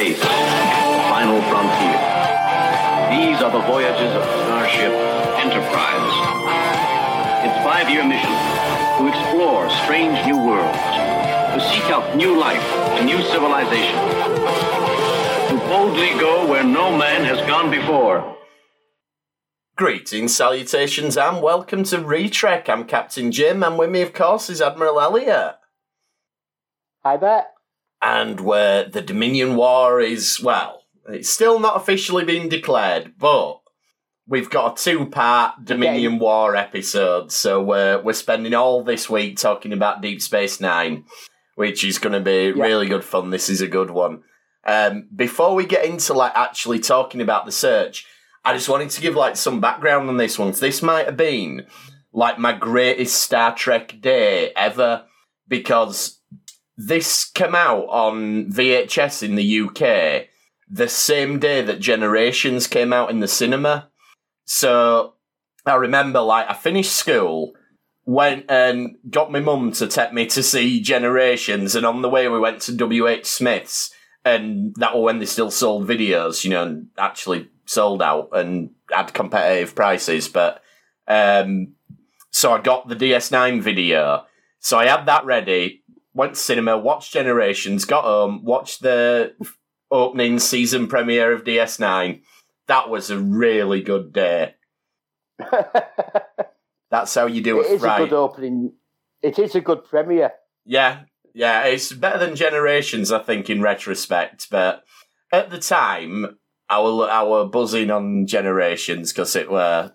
space, the final frontier. These are the voyages of Starship Enterprise. Its five-year mission to explore strange new worlds, to seek out new life and new civilization, to boldly go where no man has gone before. Greetings, salutations, and welcome to Retrek. I'm Captain Jim, and with me, of course, is Admiral Elliot. Hi bet. And where the Dominion War is, well, it's still not officially been declared, but we've got a two part Dominion Okay. War episode, so we're, we're spending all this week talking about Deep Space Nine, which is going to be Yeah. really good fun. This is a good one. Um, before we get into like actually talking about the search, I just wanted to give like some background on this one. This might have been like my greatest Star Trek day ever because this came out on VHS in the UK the same day that Generations came out in the cinema. So I remember like I finished school, went and got my mum to take me to see Generations, and on the way we went to WH Smith's, and that was when they still sold videos, you know, and actually sold out and had competitive prices. But um, so I got the DS9 video, so I had that ready. Went to cinema, watched Generations, got home, watched the opening season premiere of DS9. That was a really good day. That's how you do it it, is right. a good opening. It is a good premiere. Yeah, yeah, it's better than Generations, I think, in retrospect. But at the time, I were, I were buzzing on Generations because it were,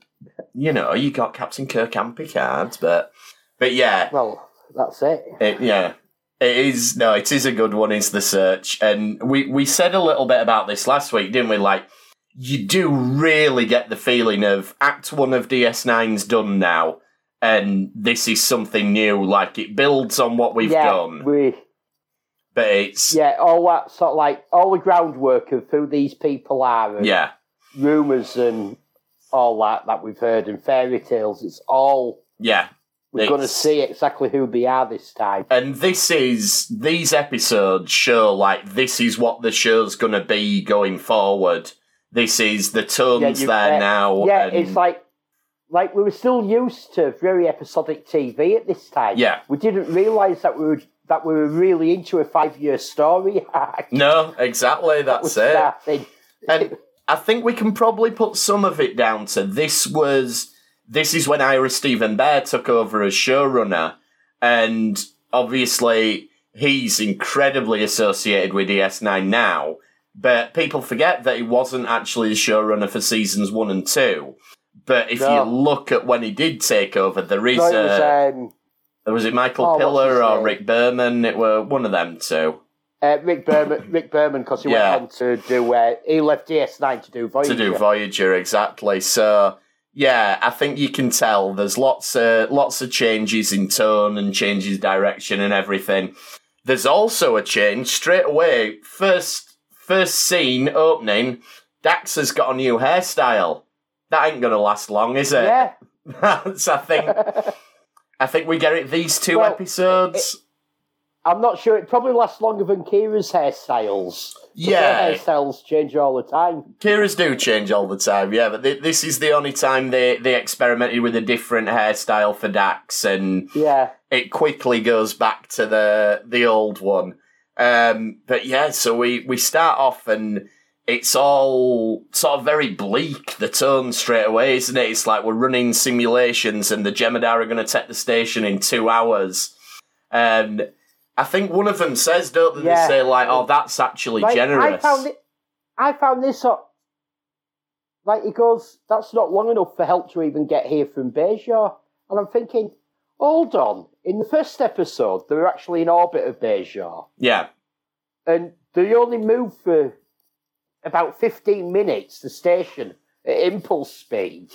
you know, you got Captain Kirk and Picard, but but yeah, Well, that's it. it, yeah, it is. No, it is a good one. Is the search, and we we said a little bit about this last week, didn't we? Like, you do really get the feeling of Act One of DS9's done now, and this is something new. Like it builds on what we've yeah, done, we but it's yeah, all that sort of like all the groundwork of who these people are, and yeah, rumours and all that that we've heard and fairy tales. It's all yeah. We're going to see exactly who they are this time. And this is these episodes show like this is what the show's gonna be going forward. This is the tones you- there uh, now. yeah, and- it's like like we were still used to very episodic TV at this time. Yeah. we didn't realise that we were that we were really into a five year story arc. no, exactly. That's it. starting. And I think we can probably put some of it down to this was this is when Ira Steven Behr took over as showrunner, and obviously he's incredibly associated with DS9 now. But people forget that he wasn't actually the showrunner for seasons one and two. But if No. you look at when he did take over, there is No, it was, a, um, was it Michael oh, Piller or? Rick Berman? It were one of them two uh, Rick Berman. Rick Berman, because he Yeah. went on to do. Uh, he left DS9 to do Voyager. to do Voyager exactly. So yeah, I think you can tell there's lots of lots of changes in tone and changes direction and everything. There's also a change straight away. First first scene opening, Dax has got a new hairstyle. That ain't gonna last long, is it? yeah, That's I think I think we get it these two Well, episodes. I'm not sure. It probably lasts longer than Kira's hairstyles. Yeah. her hairstyles change all the time. Kira's do change all the time, yeah, but th- this is the only time they, they experimented with a different hairstyle for Dax, and Yeah, it quickly goes back to the the old one. Um, but yeah, so we, we start off and it's all sort of very bleak, the tone straight away, isn't it? It's like we're running simulations and the Jem'Hadar are going to take the station in two hours. And I think one of them says, don't they? Yeah. They say, like, oh, that's actually Like, generous. I found it. I found this up. Like he goes, that's not long enough for help to even get here from Bajor. And I'm thinking, hold on. In the first episode, they were actually in orbit of Bajor, yeah. and they only moved for about 15 minutes. The station at impulse speed.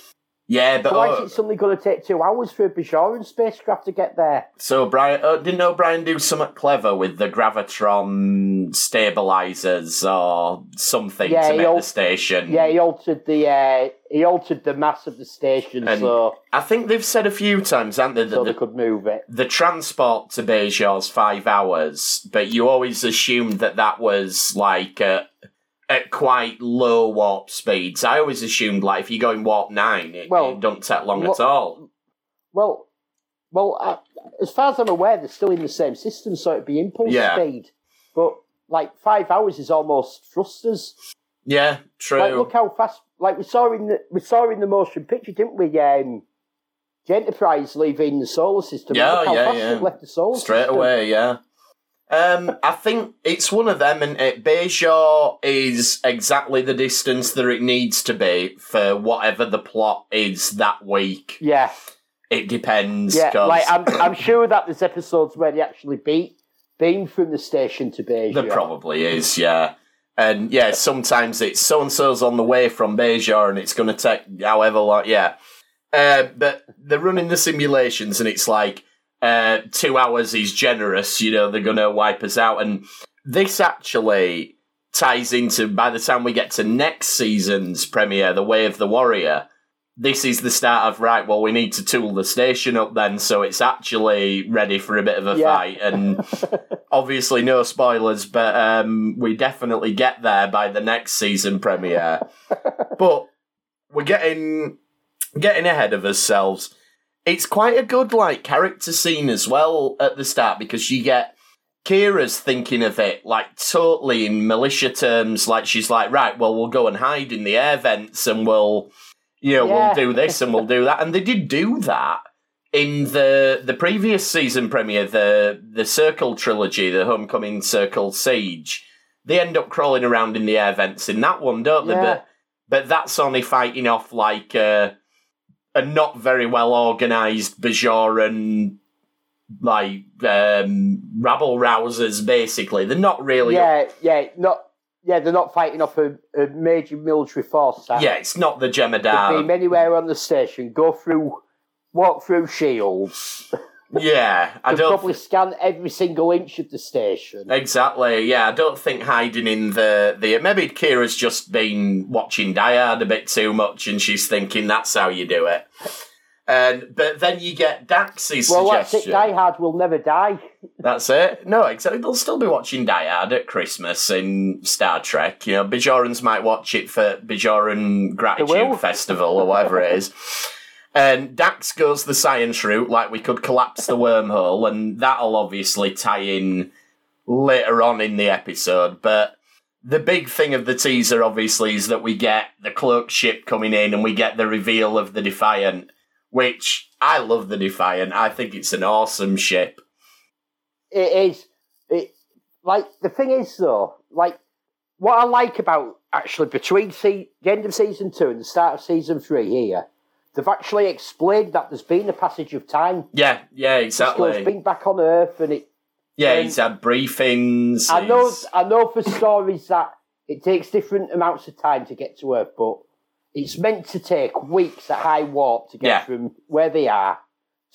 Yeah, but Why oh, is it suddenly going to take two hours for a Bajoran spacecraft to get there? so Brian uh, didn't know Brian do something clever with the graviton stabilizers or something Yeah, to make al- the station? Yeah, he altered the uh, he altered the mass of the station And so I think they've said a few times, haven't they, that so the, they could move it. the transport to Bajor's five hours, but you always assumed that that was like uh, at quite low warp speeds. I always assumed like if you're going warp nine, it, Well, it don't take long what- at all. Well, well, uh, as far as I'm aware, they're still in the same system, so it'd be impulse Yeah. speed. But like five hours is almost thrusters. Yeah, true. Like, look how fast. Like we saw in the we saw in the motion picture, didn't we? Um, the Enterprise leaving the solar system. Yeah, look how yeah, fast yeah. left the solar Straight system. away, yeah. Um, I think it's one of them, and it, Bajor is exactly the distance that it needs to be for whatever the plot is that week. Yeah, It depends. yeah. 'cause Like I'm, I'm sure that there's episodes where they actually beat beam from the station to Bajor. There probably is, yeah. And yeah, sometimes it's so and so's on the way from Bajor and it's going to take however long, yeah. Uh, but they're running the simulations and it's like uh, two hours is generous, you know, they're going to wipe us out. And this actually ties into, by the time we get to next season's premiere, The Way of the Warrior, this is the start of, right, well, we need to tool the station up then so it's actually ready for a bit of a Yeah. fight. And obviously no spoilers, but um, we definitely get there by the next season premiere. but we're getting getting ahead of ourselves. It's quite a good like character scene as well at the start because you get Kira's thinking of it like totally in militia terms. Like she's like, right, well, we'll go and hide in the air vents and we'll, you know, Yeah. we'll do this and we'll do that. And they did do that in the the previous season premiere, the the Circle trilogy, the Homecoming Circle Siege. They end up crawling around in the air vents in that one, don't they? Yeah. But but that's only fighting off like uh, a not very well organised Bajoran like um, rabble rousers. Basically, they're not really. Yeah, yeah, not. Yeah, they're not fighting off a, a major military force. That Yeah, it's not the Jem'Hadar. beam anywhere on the station. Go through, walk through shields. yeah, I don't. probably scan every single inch of the station. Exactly. Yeah, I don't think hiding in the the maybe Kira's just been watching Hard a bit too much, and she's thinking that's how you do it. And but then you get Dax's well, that's it. suggestion. Die will never die. That's it. No, exactly. They'll still be watching Die Hard at Christmas in Star Trek. You know, Bajorans might watch it for Bajoran. Gratitude Festival or whatever it is. And Dax goes the science route, like we could collapse the wormhole, and that'll obviously tie in later on in the episode. But the big thing of the teaser, obviously, is that we get the cloak ship coming in and we get the reveal of the Defiant, which I love the Defiant. I think it's an awesome ship. It is. It like the thing is though. Like what I like about actually between se- the end of season two and the start of season three here, they've actually explained that there's been a passage of time. Yeah, yeah, exactly. Sisko's been back on Earth, and it. Yeah, Um, he's had briefings. I know. he's- I know for stories that it takes different amounts of time to get to Earth, but it's meant to take weeks at high warp to get Yeah. from where they are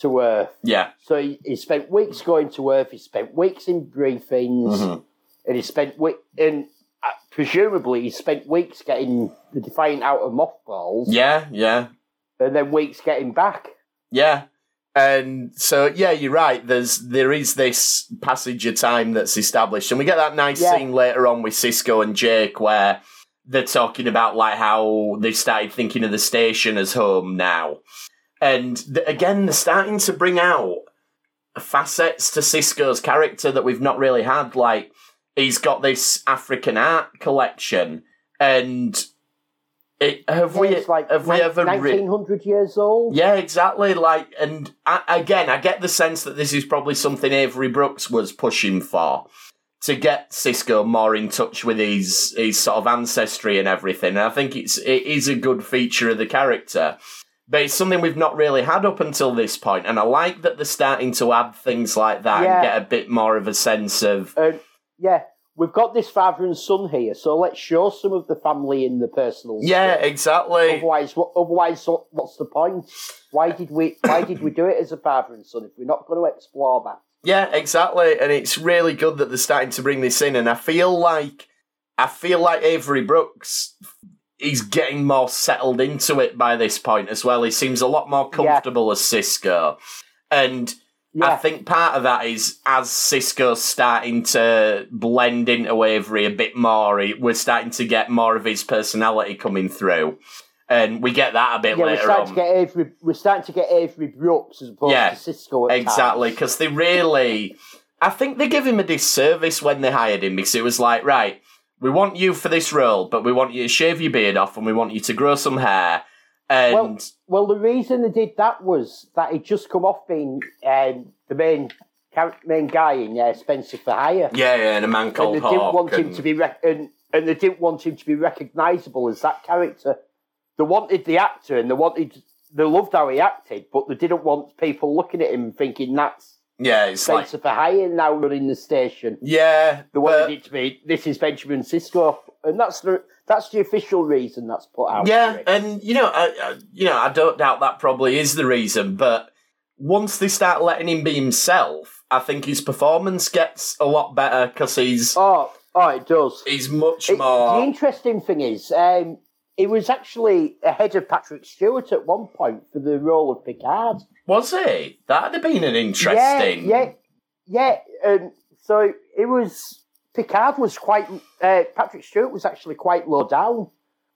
to Earth. Yeah, So he, he spent weeks going to Earth. He spent weeks in briefings, Mhm. and he spent we- and uh, presumably he spent weeks getting the Defiant out of mothballs, yeah, yeah, and then weeks getting back. yeah. And so, yeah, you're right. There's there is this passage of time that's established, and we get that nice Yeah. scene later on with Sisko and Jake where they're talking about like how they've started thinking of the station as home now, and th- again they're starting to bring out facets to Sisko's character that we've not really had. Like he's got this African art collection, and it, have we it's like have we ever re- nineteen hundred years old. yeah, exactly. Like, and I, again, I get the sense that this is probably something Avery Brooks was pushing for to get Sisko more in touch with his his sort of ancestry and everything. And I think it's it is a good feature of the character. But it's something we've not really had up until this point, and I like that they're starting to add things like that and get a bit more of a sense of And yeah, we've got this father and son here, so let's show some of the family in the personal. Yeah, stuff. exactly. Otherwise, what, otherwise, what- what's the point? Why did we? Why did we do it as a father and son if we're not going to explore that? Yeah, exactly. And it's really good that they're starting to bring this in. And I feel like I feel like Avery Brooks is getting more settled into it by this point as well. He seems a lot more Yeah. comfortable as Sisko. And I think part of that is as Sisko's starting to blend into Avery a bit more, we're starting to get more of his personality coming through. And we get that a bit yeah. We're starting on. to get Avery. We're starting to get Avery Brooks as opposed Yeah, to Sisko. Exactly, because they really, I think they give him a disservice when they hired him because it was like, right, we want you for this role, but we want you to shave your beard off and we want you to grow some hair. And Well, well, the reason they did that was that he'd just come off being um, the main main guy in uh, Spencer for Hire, yeah, yeah, and a man and called they didn't want him to be rec- and, and they didn't want him to be recognisable as that character. They wanted the actor, and they wanted they loved how he acted, but they didn't want people looking at him and thinking that's yeah, it's like, Spencer for Hire now running the station. yeah, They wanted but- it to be this is Benjamin Sisko, and that's the that's the official reason that's put out. yeah, and you know, I, I, you know, I don't doubt that probably is the reason, but once they start letting him be himself, I think his performance gets a lot better because he's oh, oh, it does. he's much It- more. The interesting thing is, um, he was actually ahead of Patrick Stewart at one point for the role of Picard. Was he? That'd have been an interesting. Yeah, yeah, yeah. Um, so it was Picard was quite. Uh, Patrick Stewart was actually quite low down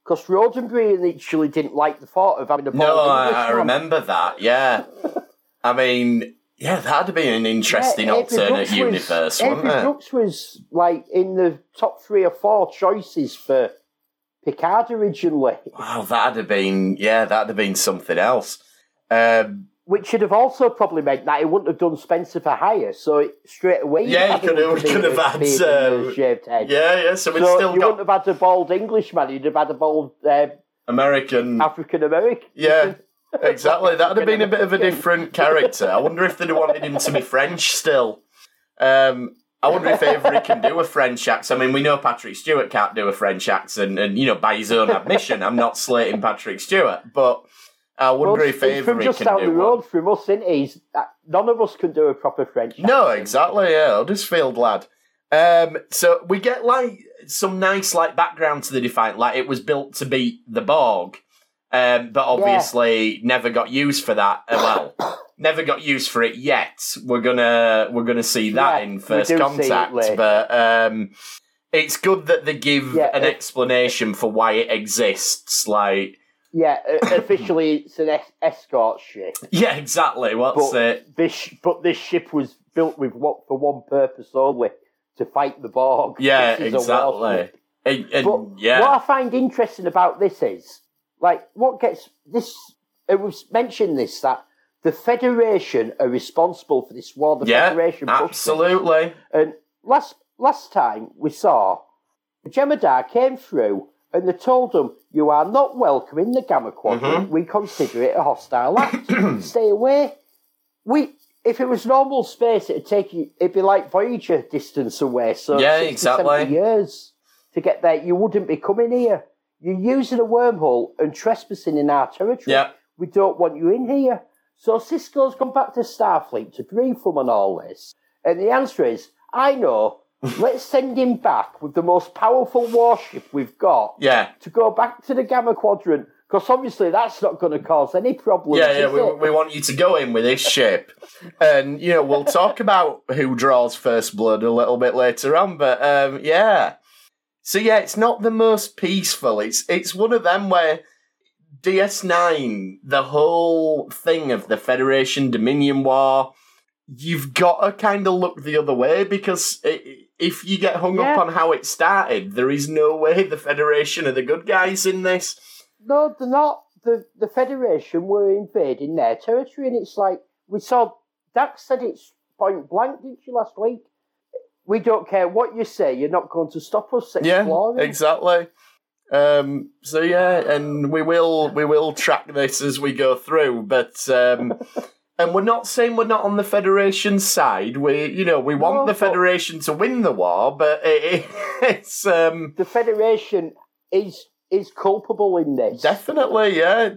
because Roddenberry initially didn't like the thought of having a No, I, I remember that. Yeah, I mean, yeah, that'd have been an interesting Yeah, alternate Brooks was- universe, wouldn't Avery it? Brooks was like in the top three or four choices for Picard originally. Wow, that'd have been yeah, that'd have been something else. Um, Which should have also probably meant that he wouldn't have done Spencer for hire. So it, straight away, Yeah, he could have- could have had, beard and the um, shaved head. yeah, yeah. So so still you got wouldn't have had a bald Englishman. You'd have had a bald uh, American. African American. Yeah, exactly. That'd have been a bit of a different character. I wonder if they'd wanted him to be French still. Um, I wonder if Avery can do a French accent. I mean, we know Patrick Stewart can't do a French accent, and you know, by his own admission, I'm not slating Patrick Stewart, but I wonder Well, if it's from Avery just can down do the one. road from us, isn't he? Uh, None of us can do a proper French. No, accent. exactly. Yeah, Huddersfield lad. Um, so we get like some nice like background to the Defiant. Like it was built to beat the Borg, um, but obviously never got used for that. Well, never got used for it yet. We're gonna we're gonna see that Yeah, in First see it Contact, but um, it's good that they give Yeah, an explanation for why it exists. Like, Yeah, officially it's an es- escort ship. yeah, exactly. What's But it? this, but this ship was built with what for one purpose only to fight the Borg. Yeah, This is a war exactly. And- and- But yeah. what I find interesting about this is, like, what gets this. It was mentioned this that the Federation are responsible for this war. The yeah, Federation, absolutely. And last last time we saw, the Jem'Hadar came through and they told them, "You are not welcome in the Gamma Quadrant. Mm-hmm. We consider it a hostile act. Stay away." We, if it was normal space, it'd take you. It'd be like Voyager distance away. So Yeah, 60, exactly. years to get there. You wouldn't be coming here. You're using a wormhole and trespassing in our territory. Yeah. We don't want you in here. So Sisko's gone back to Starfleet to brief them on all this. And the answer is, I know. Let's send him back with the most powerful warship we've got Yeah. to go back to the Gamma Quadrant. Because obviously that's not going to cause any problems. Yeah, yeah, we, we want you to go in with this ship. And, you know, we'll talk about who draws first blood a little bit later on, but um, yeah. So yeah, it's not the most peaceful. It's it's one of them where DS9, the whole thing of the Federation Dominion War, you've got to kind of look the other way because i if you get hung up on how it started, there is no way the Federation are the good guys in this. No, they're not. The, the Federation were invading their territory, and it's like we saw. Dax said it's point blank, didn't you, last week? We don't care what you say, you're not going to stop us Yeah, exactly. Um, so yeah, and we will we will track this as we go through. But um, And we're not saying we're not on the Federation side. We, you know, we want No, the Federation to win the war, but it, it's um, The Federation is is culpable in this. definitely, yeah.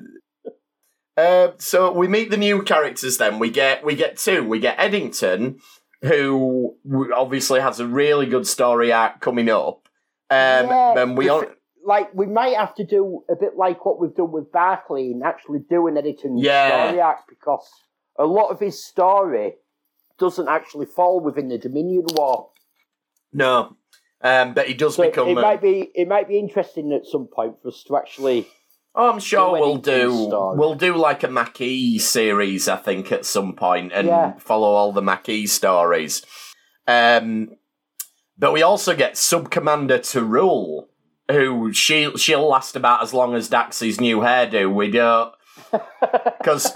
Uh, so we meet the new characters. Then we get we get two. We get Eddington, who obviously has a really good story arc coming up. Um, Yeah, and we on, like we might have to do a bit like what we've done with Barclay and actually do an Eddington Yeah. story arc because a lot of his story doesn't actually fall within the Dominion War. no, um, but he does So become. it a- might be it might be interesting at some point for us to actually Oh, I'm sure do we'll do story. we'll do like a Maquis series, I think, at some point, and Yeah. follow all the Maquis stories. Um, but we also get Sub Commander T'Rul, who she she'll last about as long as Dax's new hairdo. We don't because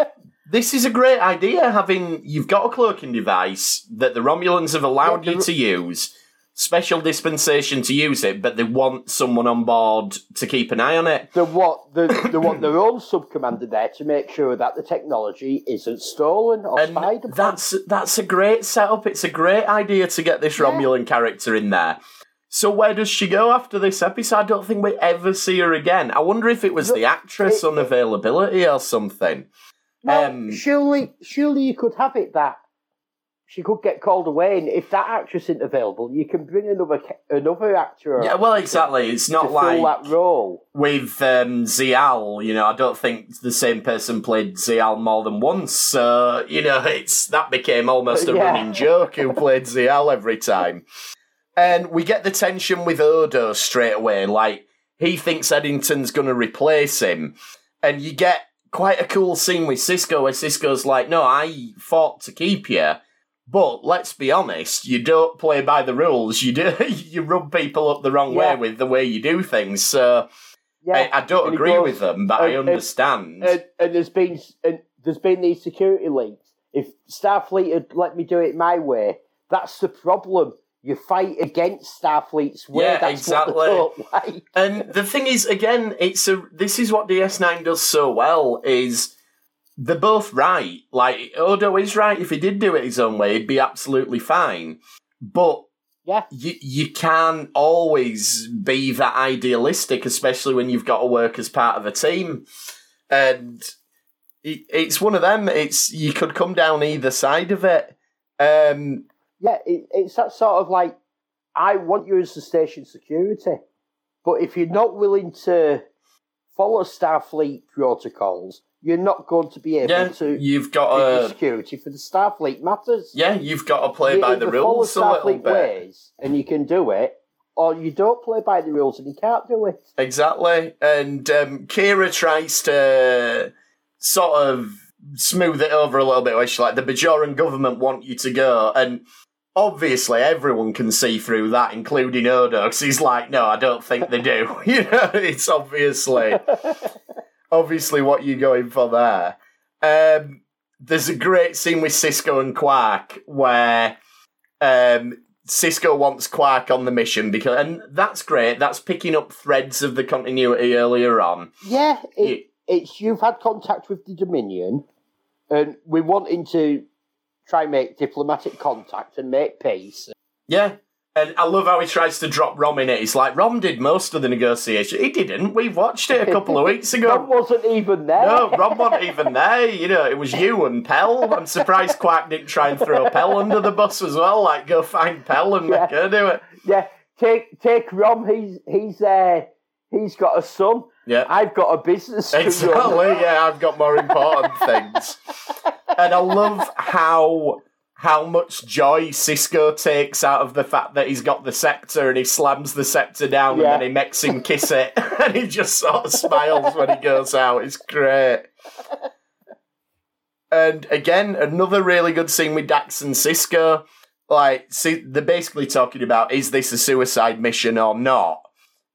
this is a great idea. Having you've got a cloaking device that the Romulans have allowed Yeah, you to use. Special dispensation to use it, but they want someone on board to keep an eye on it. they want the, they want their own sub commander there to make sure that the technology isn't stolen or And spied upon. that's that's a great setup. It's a great idea to get this Yeah. Romulan character in there. So where does she go after this episode? I don't think we ever see her again. I wonder if it was the actress it- unavailability or something. Um, surely, surely you could have it that she could get called away, and if that actress isn't available, you can bring another another actor. Yeah, well, exactly. It's not like that role. with um, Ziyal. You know, I don't think the same person played Ziyal more than once. So you know, it's that became almost a Yeah. running joke who played Ziyal every time. And we get the tension with Odo straight away. Like he thinks Eddington's going to replace him, and you get quite a cool scene with Sisko where Sisko's like, "No, I fought to keep you." But let's be honest, you don't play by the rules. You do you rub people up the wrong Yeah. way with the way you do things. So Yeah, I, I don't And agree goes- with them, but I and- and- understand. and, and there's been and there's been these security leaks. If Starfleet had let me do it my way, that's the problem. You fight against Starfleet's way. Yeah, that's exactly. What they don't like. and the thing is, again, it's a. This is what DS9 does so well is they're both right. Like Odo is right. If he did do it his own way, he'd be absolutely fine. But Yeah. you you can't always be that idealistic, especially when you've got to work as part of a team. And it, it's one of them. It's you could come down either side of it. Um, Yeah, it, it's that sort of like, I want you as the station security, but if you're not willing to follow Starfleet protocols, you're not going to be able yeah, to you've got to. security for the Starfleet matters. Yeah, you've got to play You by the rules a follow little Starfleet bit. ways, and you can do it, or you don't play by the rules and you can't do it. Exactly. And um, Kira tries to sort of smooth it over a little bit where she's like, the Bajoran government want you to go. And obviously everyone can see through that, including Odo, because he's like, no, I don't think they do. you know, it's obviously, obviously what you're going for there. Um, there's a great scene with Sisko and Quark where um, Sisko wants Quark on the mission because, and that's great. That's picking up threads of the continuity earlier on. Yeah, it, It- it's you've had contact with the Dominion, and we're wanting to try and make diplomatic contact and make peace. Yeah. And I love how he tries to drop Rom in it. He's like, Rom did most of the negotiation. He didn't. We watched it a couple of weeks ago. That ago. wasn't even there. No, Rom wasn't even there. You know, it was you and Pel. I'm surprised Quark didn't try and throw Pel under the bus as well. Like, go find Pel and make her do it. Yeah, take take Rom. He's he's uh, he's got a son. Yeah. I've got a business. Exactly. Yeah, I've got more important things. And I love how how much joy Sisko takes out of the fact that he's got the scepter and he slams the scepter down Yeah. and then he makes him kiss it and he just sort of smiles when he goes out. It's great. And again, another really good scene with Dax and Sisko. Like, see, they're basically talking about is this a suicide mission or not?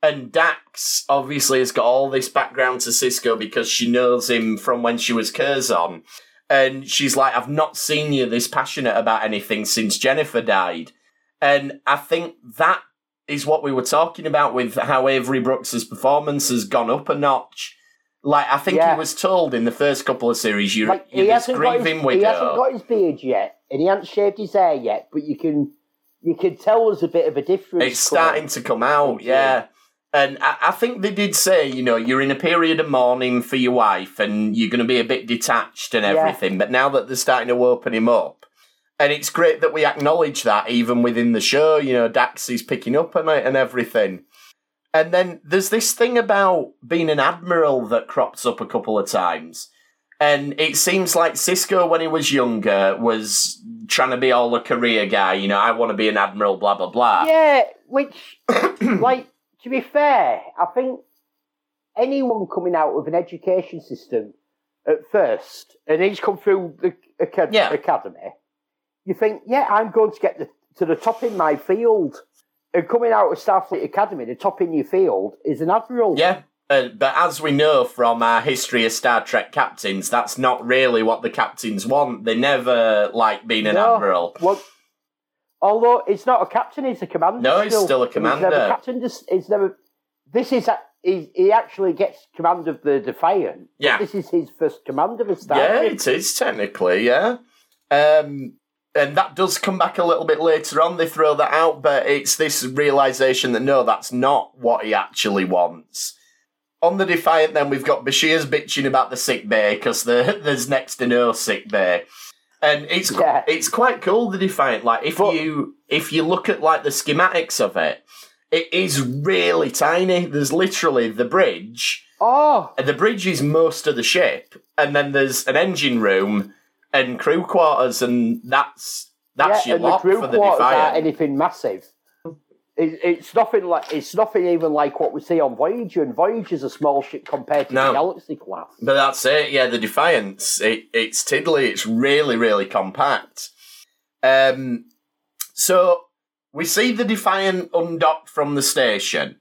And Dax obviously has got all this background to Sisko because she knows him from when she was Curzon. And she's like, I've not seen you this passionate about anything since Jennifer died. And I think that is what we were talking about with how Avery Brooks's performance has gone up a notch. Like I think Yeah. he was told in the first couple of series, you're, Like you're he this hasn't got his, grieving he hasn't got his beard yet, and he hasn't shaved his hair yet. But you can you can tell there's a bit of a difference. It's starting to come out, yeah. And I, I think they did say, you know, you're in a period of mourning for your wife and you're going to be a bit detached and Yeah. everything. But now that they're starting to open him up, and it's great that we acknowledge that even within the show, you know, Dax is picking up on it and everything. And then there's this thing about being an admiral that crops up a couple of times. And it seems like Sisko, when he was younger, was trying to be all a career guy. You know, I want to be an admiral, blah, blah, blah. Yeah, which, like, to be fair, I think anyone coming out of an education system at first, and he's come through the acad- Yeah. academy, you think, yeah, I'm going to get the, to the top in my field. And coming out of Starfleet Academy, the top in your field is an admiral. Yeah, uh, but as we know from our history of Star Trek captains, that's not really what the captains want. They never like being an No. admiral. Well, although it's not a captain, he's a commander. No, he's still a commander. He's never captain. Just, he's never. This is a, he, he actually gets command of the Defiant. Yeah. This is his first command of a Star Yeah, it is technically, yeah. Um, and that does come back a little bit later on. They throw that out, but it's this realization that no, that's not what he actually wants. On the Defiant, then we've got Bashir's bitching about the sick bay because the, there's next to no sick bay, and it's Yeah. it's quite cool. The Defiant, like if But- you if you look at like the schematics of it, it is really tiny. There's literally the bridge, Oh, and the bridge is most of the ship, and then there's an engine room and crew quarters, and that's that's yeah, your the lot crew for the Defiant. anything massive. It, it's nothing like it's nothing even like what we see on Voyager, and Voyager's a small ship compared to No. the Galaxy class. But that's it, yeah. The Defiance, it, it's tiddly. It's really, really compact. Um, so we see the Defiant undocked from the station.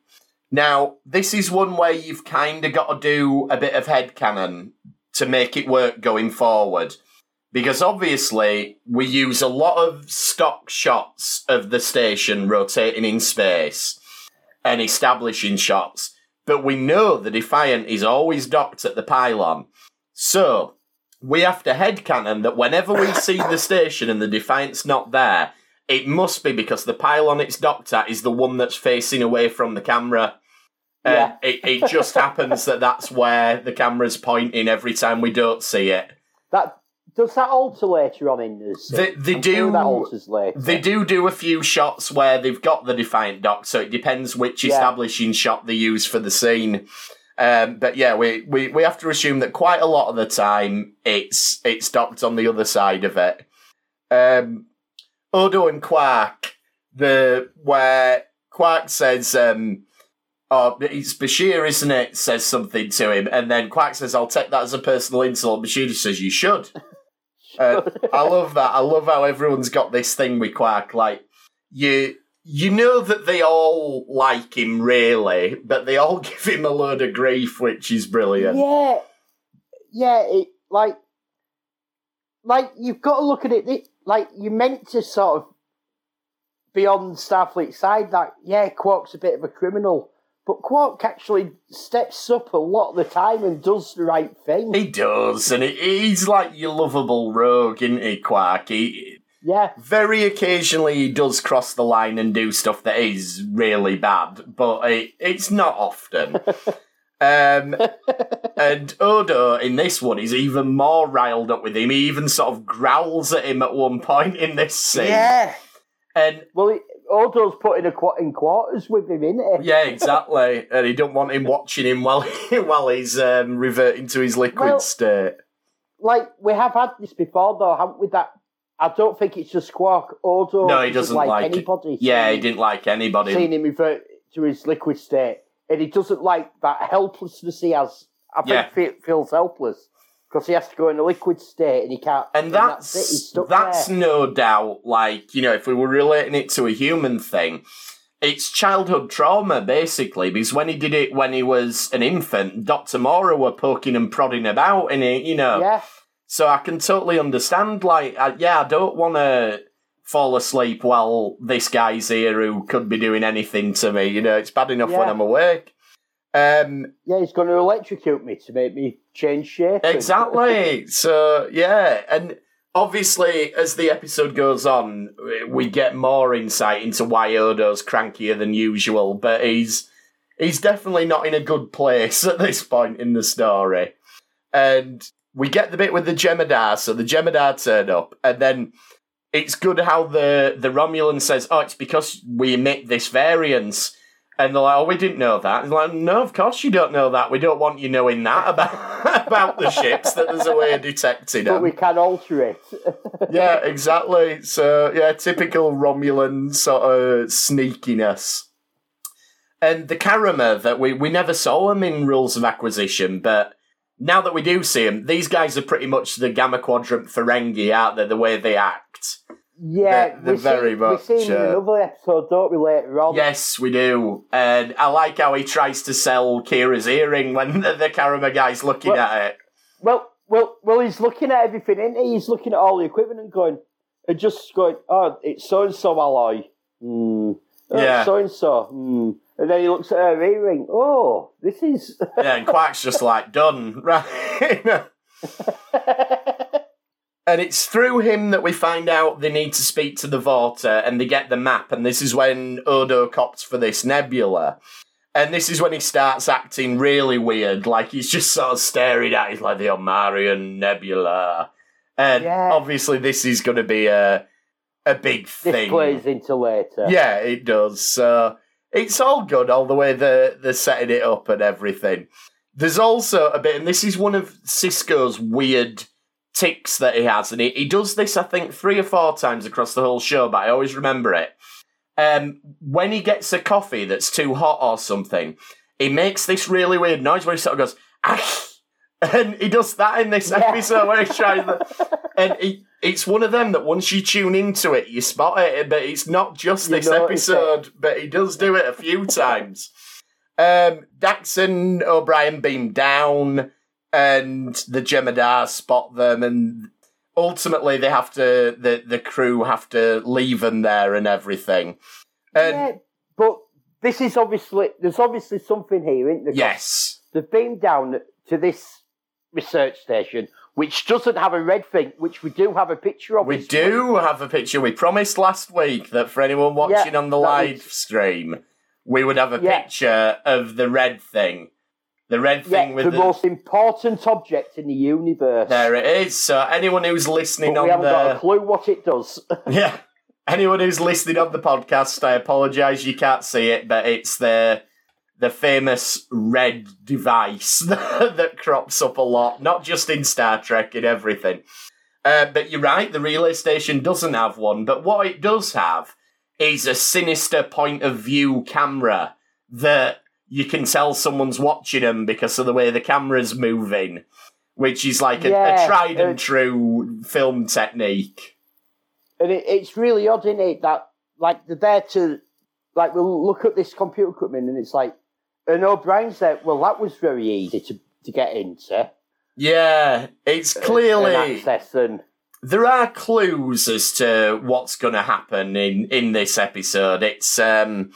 Now, this is one where you've kind of got to do a bit of head headcanon to make it work going forward. Because obviously, we use a lot of stock shots of the station rotating in space and establishing shots, but we know the Defiant is always docked at the pylon. So, we have to headcanon that whenever we see the station and the Defiant's not there, it must be because the pylon it's docked at is the one that's facing away from the camera. Yeah. it, it just happens that that's where the camera's pointing every time we don't see it. That does that alter later on in this? They, they do. that alters later. They do do a few shots where they've got the Defiant dock, so it depends which Yeah. establishing shot they use for the scene. Um, but yeah, we, we, we have to assume that quite a lot of the time it's it's docked on the other side of it. Um, Odo and Quark, the where Quark says, um, "Oh, it's Bashir, isn't it?" Says something to him, and then Quark says, "I'll take that as a personal insult." Bashir just says, "You should." Uh, I love that. I love how everyone's got this thing with Quark. Like you, you know that they all like him, really, but they all give him a load of grief, which is brilliant. Yeah, yeah. It like, like you've got to look at it. Like you meant to sort of be on Starfleet side. That yeah, Quark's a bit of a criminal, but Quark actually steps up a lot of the time and does the right thing. He does, and he, he's like your lovable rogue, isn't he, Quark? He, yeah, very occasionally he does cross the line and do stuff that is really bad, but it, it's not often. um, and Odo in this one is even more riled up with him. He even sort of growls at him at one point in this scene. yeah. And Well, Odo's putting in a qu- in quarters with him, isn't it? yeah, exactly. and he don't want him watching him while while he's um, reverting to his liquid Well, state. Like we have had this before, though, haven't we? That I don't think it's just Squawk. Odo, No, he doesn't like it. anybody. Yeah, he didn't like anybody. Seeing him revert to his liquid state, and he doesn't like that helplessness he has. I think Yeah. fe- feels helpless because he has to go in a liquid state and he can't. And that's that's no doubt like you know if we were relating it to a human thing, it's childhood trauma basically because when he did it when he was an infant, Doctor Mora were poking and prodding about in it, you know. Yeah, So I can totally understand. Like, I, yeah, I don't want to fall asleep while this guy's here who could be doing anything to me. You know, it's bad enough when I'm awake. Um, Yeah, he's going to electrocute me to make me change shape. exactly. so yeah, and obviously as the episode goes on, we get more insight into why Odo's crankier than usual, but he's he's definitely not in a good place at this point in the story. And we get the bit with the Jem'Hadar, so the Jem'Hadar turn up, and then it's good how the the Romulan says, "Oh, it's because we emit this variance." And they're like, "Oh, we didn't know that." And like, "No, of course you don't know that. We don't want you knowing that about about the ships. That there's a way of detecting them. but we can alter it. yeah, exactly. So yeah, typical Romulan sort of sneakiness. And the Karemma that we we never saw him in Rules of Acquisition, but now that we do see him, these guys are pretty much the Gamma Quadrant Ferengi, aren't they? The way they act. Yeah, They're- they're we very see, much, We see uh, another episode, don't we, later on? Yes, we do. And I like how he tries to sell Kira's earring when the, the Karemma guy's looking Well- at it. Well, well, well, he's looking at everything, isn't he? He's looking at all the equipment and going, and just going, oh, it's so and so alloy. Hmm. Yeah. So and so. And then he looks at her earring. Oh, this is. Yeah, and Quark's just like, done. Right. And it's through him that we find out they need to speak to the Vorta and they get the map. And this is when Odo cops for this nebula. And this is when he starts acting really weird. Like he's just sort of staring at it like the Omarion Nebula. And Yeah. obviously, this is going to be a, a big this thing. plays into later. Yeah, it does. So it's all good, all the way they're, they're setting it up and everything. There's also a bit, and this is one of Sisko's weird ticks that he has, and he, he does this, I think, three or four times across the whole show, but I always remember it. Um, when he gets a coffee that's too hot or something, he makes this really weird noise where he sort of goes, ah! And he does that in this Yeah. episode where he's trying to. And he, it's one of them that once you tune into it, you spot it, but it's not just You this it. episode, but he does do it a few times. Um, Dax and O'Brien beam down, and the Jem'Hadar spot them, and ultimately they have to, the, the crew have to leave them there and everything. And yeah, but this is obviously there's obviously something here, isn't there? yes, they've been down to this research station, which doesn't have a red thing, which we do have a picture of. we do have a picture. We promised last week that for anyone watching Yeah, on the live was- stream, we would have a Yeah. picture of the red thing. The red Yeah, with the, the, most important object in the universe. There it is. So anyone who's listening but we on haven't got a clue what it does. yeah, anyone who's listening on the podcast, I apologise you can't see it, but it's the the famous red device that crops up a lot, not just in Star Trek, in everything. Uh, but you're right, the relay station doesn't have one. But what it does have is a sinister point of view camera that you can tell someone's watching them because of the way the camera's moving, which is like a, Yeah, a tried and uh, true film technique. and it, it's really odd, isn't it? That like they're there to like we'll look at this computer equipment and it's like and O'Brien's there, well that was very easy to, to get into. Yeah, it's and clearly and there are clues as to what's going to happen in in this episode. It's um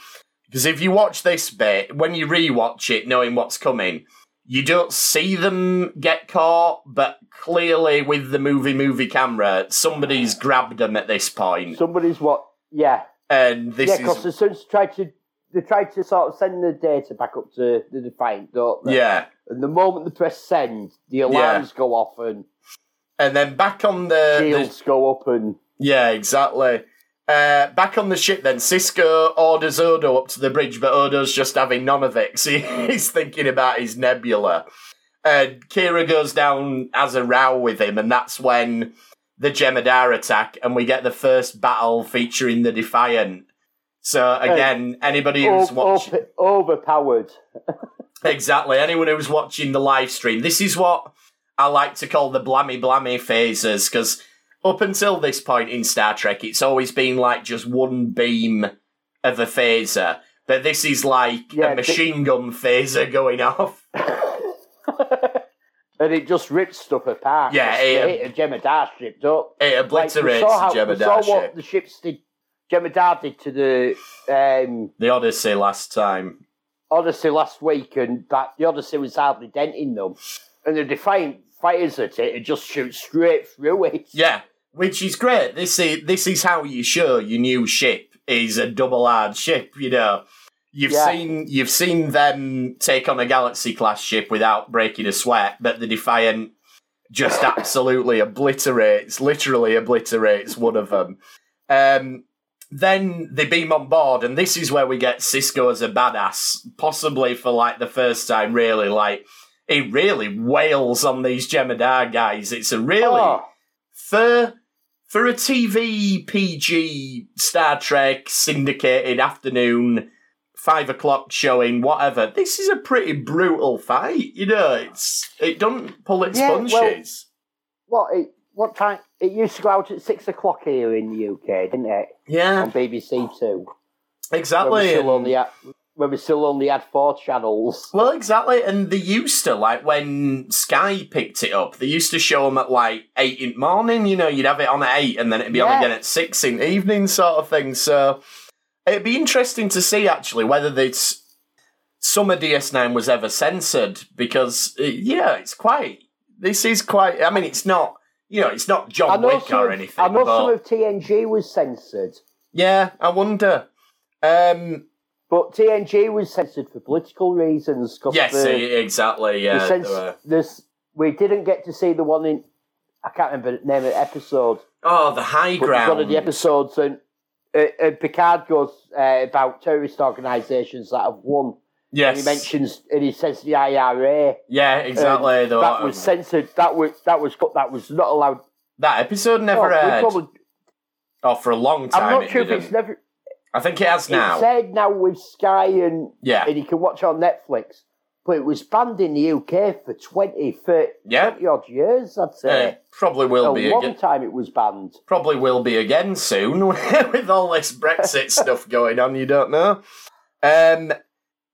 because if you watch this bit, when you rewatch it, knowing what's coming, you don't see them get caught, but clearly with the movie movie camera, somebody's grabbed them at this point, somebody's what yeah. and this yeah, because is as soon as they tried to they tried to sort of send the data back up to the Defiant, don't they? yeah. And the moment they press send, the alarms go off and And then back on the, the shields go up and Yeah, exactly. Uh, back on the ship then, Sisko orders Odo up to the bridge, but Odo's just having none of it he, he's thinking about his nebula. And Kira goes down as a row with him, and that's when the Jem'Hadar attack, and we get the first battle featuring the Defiant. So again, anybody who's watching overpowered. Exactly. Anyone who's watching the live stream, this is what I like to call the blammy blammy phases, because up until this point in Star Trek, it's always been like just one beam of a phaser. But this is like Yeah, a machine gun phaser going off. and it just rips stuff apart. Yeah, Just it- hit a Jem'Hadar strip up. It Like, obliterates saw how- the we saw ship. what the ships did. Jem'Hadar did to the um, The Odyssey last time. Odyssey last week, and that the Odyssey was hardly denting them, and the Defiant fires at it and just shoots straight through it. Yeah, which is great. This is this is how you show your new ship is a double hard ship. You know, you've Yeah. seen you've seen them take on a Galaxy class ship without breaking a sweat, but the Defiant just absolutely obliterates, literally obliterates one of them. Um, then they beam on board, and this is where we get Sisko as a badass, possibly for like the first time. Really, like he really wails on these Jem'Hadar guys. It's a really Oh, for a TV PG Star Trek syndicated afternoon five o'clock showing, whatever. This is a pretty brutal fight. You know, it's it doesn't pull its Yeah, well- punches. what? It, what time? It used to go out at six o'clock here in the UK, didn't it? yeah, On BBC Two. When we exactly. still only had, when we still only had four channels. Well, exactly, and they used to like when Sky picked it up. They used to show them at like eight in the morning. You know, you'd have it on at eight, and then it'd be on again at six in the evening, sort of thing. So it'd be interesting to see actually whether this summer DS9 was ever censored because uh, yeah, it's quite. This is quite. I mean, it's not. You know, it's not John Wick or anything. I know but some of TNG was censored, yeah, I wonder. Um, but TNG was censored for political reasons. yes, the, exactly. Yeah, the this, we didn't get to see the one in. I can't remember the name of the episode. oh, the high ground. one of the episodes, and, uh, and Picard goes uh, about terrorist organisations that have won. yes, And he mentions, and he says the IRA. Yeah, exactly. Um, that was censored. That was that was that was not allowed. that episode never Oh, aired. probably- oh, for a long time. I'm not sure didn't. it's never. I think it has now. It's said now with Sky and yeah, and you can watch on Netflix. But it was banned in the UK for 20, for Yeah. 20 odd years, I'd say. probably will a be long again. time it was banned. Probably will be again soon with all this Brexit stuff going on. You don't know. Um,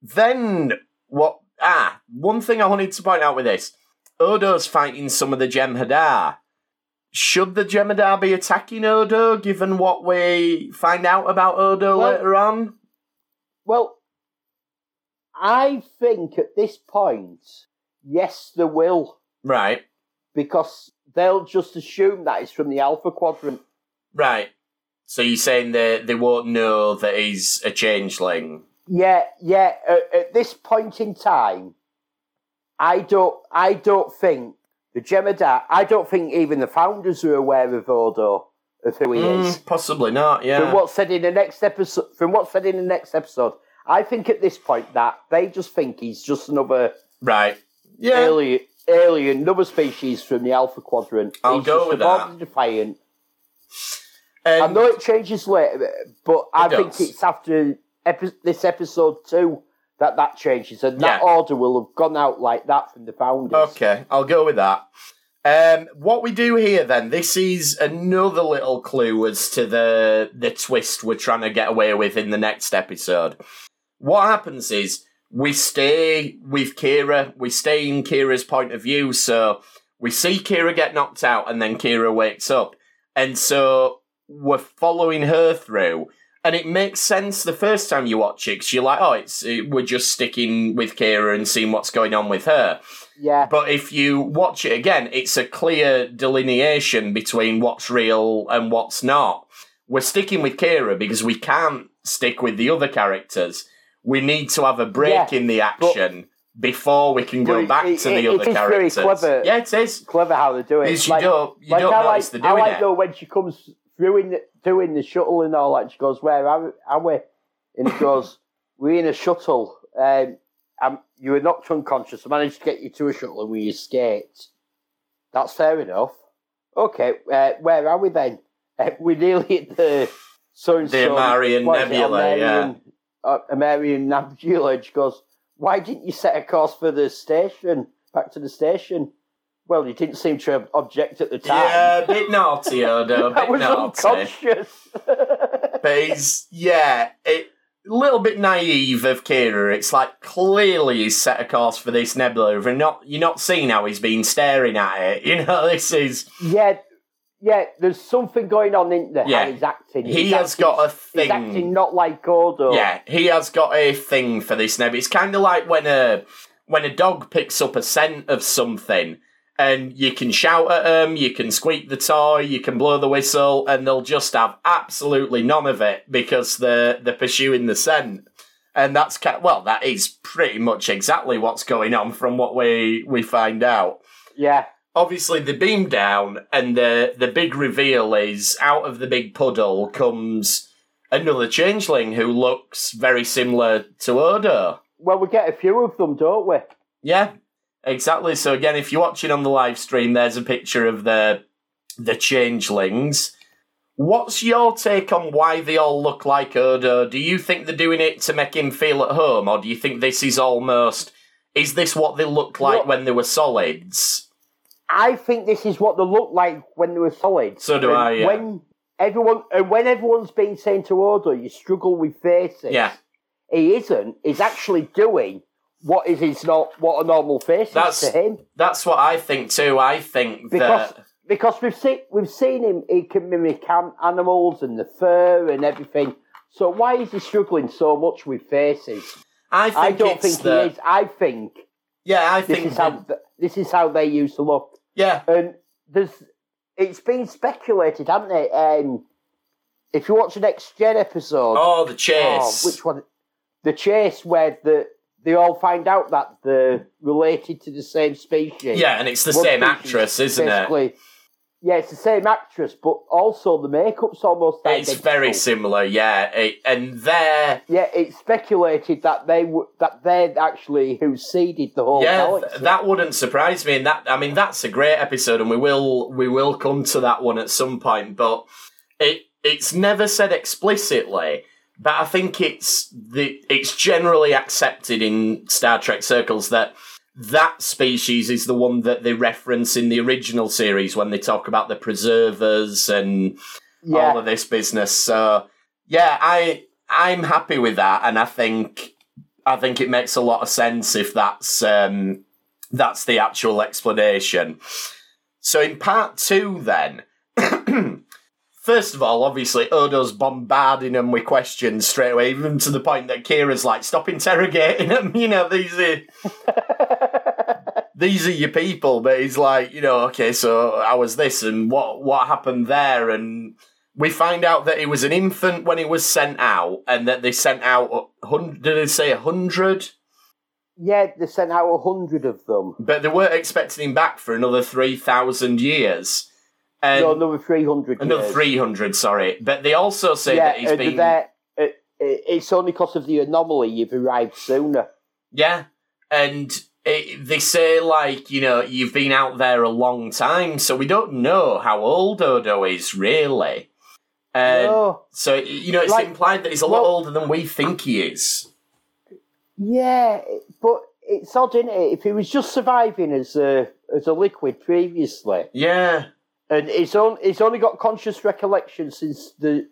then what? Ah, one thing I wanted to point out with this: Odo's fighting some of the Jem'Hadar. Should the Jem'Hadar be attacking Odo, given what we find out about Odo Well- later on? Well, I think at this point, yes, there will, Right, because they'll just assume that it's from the Alpha Quadrant. right. So you're saying they they won't know that he's a changeling? Yeah, yeah. At, at this point in time, I don't, I don't think the Jem'Hadar. I don't think even the founders are aware of Odo of who he is. Mm, possibly not. Yeah. From what's said in the next episode, from what's said in the next episode, I think at this point that they just think he's just another Right. Yeah. alien, alien, another species from the Alpha Quadrant. I'll he's go with that. Defiant. And- I know it changes later, but I think does. it's after epi- this episode two that that changes, and that Yeah. order will have gone out like that from the founders. Okay, I'll go with that. Um, what we do here then, this is another little clue as to the the twist we're trying to get away with in the next episode. What happens is we stay with Kira, we stay in Kira's point of view, so we see Kira get knocked out and then Kira wakes up. And so we're following her through. And it makes sense the first time you watch it because you're like, oh, it's it, we're just sticking with Kira and seeing what's going on with her. Yeah, But if you watch it again, it's a clear delineation between what's real and what's not. We're sticking with Kira because we can't stick with the other characters. We need to have a break Yeah, in the action before we can go it- back it- to the other is very characters. clever. Yeah, it is. clever how they do it. Is you don't you don't I notice like, they're I doing like it. though when she comes in the, doing the shuttle and all that. She goes, "Where are, are we?" And he goes, "We're in a shuttle. Um, um, you were knocked unconscious. I managed to get you to a shuttle and we escaped. That's fair enough. Okay, uh, where are we then? Uh, we're nearly at the so and The so is it, Nebula, yeah. Uh, Omarion Nebula. She goes, "Why didn't you set a course for the station? Back to the station." Well, you didn't seem to object at the time. Yeah, a bit naughty, Odo. A I bit was naughty. unconscious. But he's yeah, it a little bit naive of Kira. It's like clearly he's set a course for this nebula, and not you're not seeing how he's been staring at it. You know, this is yeah, yeah, there's something going on in there. Yeah. how he's acting. He has acting- got a thing. He's acting not like Gordo. Yeah, he has got a thing for this now. It's kind of like when a when a dog picks up a scent of something, and you can shout at them, you can squeak the toy, you can blow the whistle, and they'll just have absolutely none of it because they're they're pursuing the scent. And that's well, that is pretty much exactly what's going on from what we we find out yeah, obviously they beam down and the the big reveal is out of the big puddle comes another changeling who looks very similar to Odo. Well, we get a few of them, don't we? Yeah, exactly. So again, if you're watching on the live stream, there's a picture of the the changelings. What's your take on why they all look like Odo? Do you think they're doing it to make him feel at home, or do you think this is almost is this what they looked like when they were solids? I think this is what they look like when they were solid. So do And I, yeah. When everyone and when everyone's been saying to Odo, you struggle with faces. Yeah. He isn't. He's actually doing what is his not what a normal face That's- is to him. That's what I think too. I think Because that because we've seen we've seen him. He can mimic animals and the fur and everything. So why is he struggling so much with faces? I think I don't think that, he is. I think Yeah, I think this is how this is how they used to look. yeah, And there's, it's been speculated, hasn't it? Um, if you watch the next Gen episode, oh the oh, chase. which one? The chase where the they all find out that they're related to the same species. yeah, and it's the One same actress, isn't it? Yeah, it's the same actress, but also the makeup's almost It's very similar, yeah. It, and they're Yeah, it's speculated that they w- that they're actually who seeded the whole yeah, galaxy. that wouldn't surprise me. And that I mean, that's a great episode, and we will we will come to that one at some point. But it it's never said explicitly. But I think it's the it's generally accepted in Star Trek circles that that species is the one that they reference in the original series when they talk about the preservers and yeah, all of this business. So yeah, I I'm happy with that, and I think I think it makes a lot of sense if that's um, that's the actual explanation. So in part two, then. First of all, obviously, Odo's bombarding them with questions straight away, even to the point that Kira's like, "Stop interrogating them." You know, these are these are your people. But he's like, you know, okay, so how was this and what what happened there? And we find out that he was an infant when he was sent out, and that they sent out hundred. Did they say a hundred? yeah, they sent out a hundred of them. But they weren't expecting him back for another three thousand years. And no, another three hundred. another three hundred, sorry. But they also say yeah, that he's and been they're- it, it, it's only because of the anomaly you've arrived sooner. Yeah, and it, they say like you know you've been out there a long time, so we don't know how old Odo is really. And no, so you know it's Like, implied that he's a lot well- older than we think he is. yeah, but it's odd, isn't it? If he was just surviving as a as a liquid previously, Yeah, and it's on, it's only got conscious recollection since the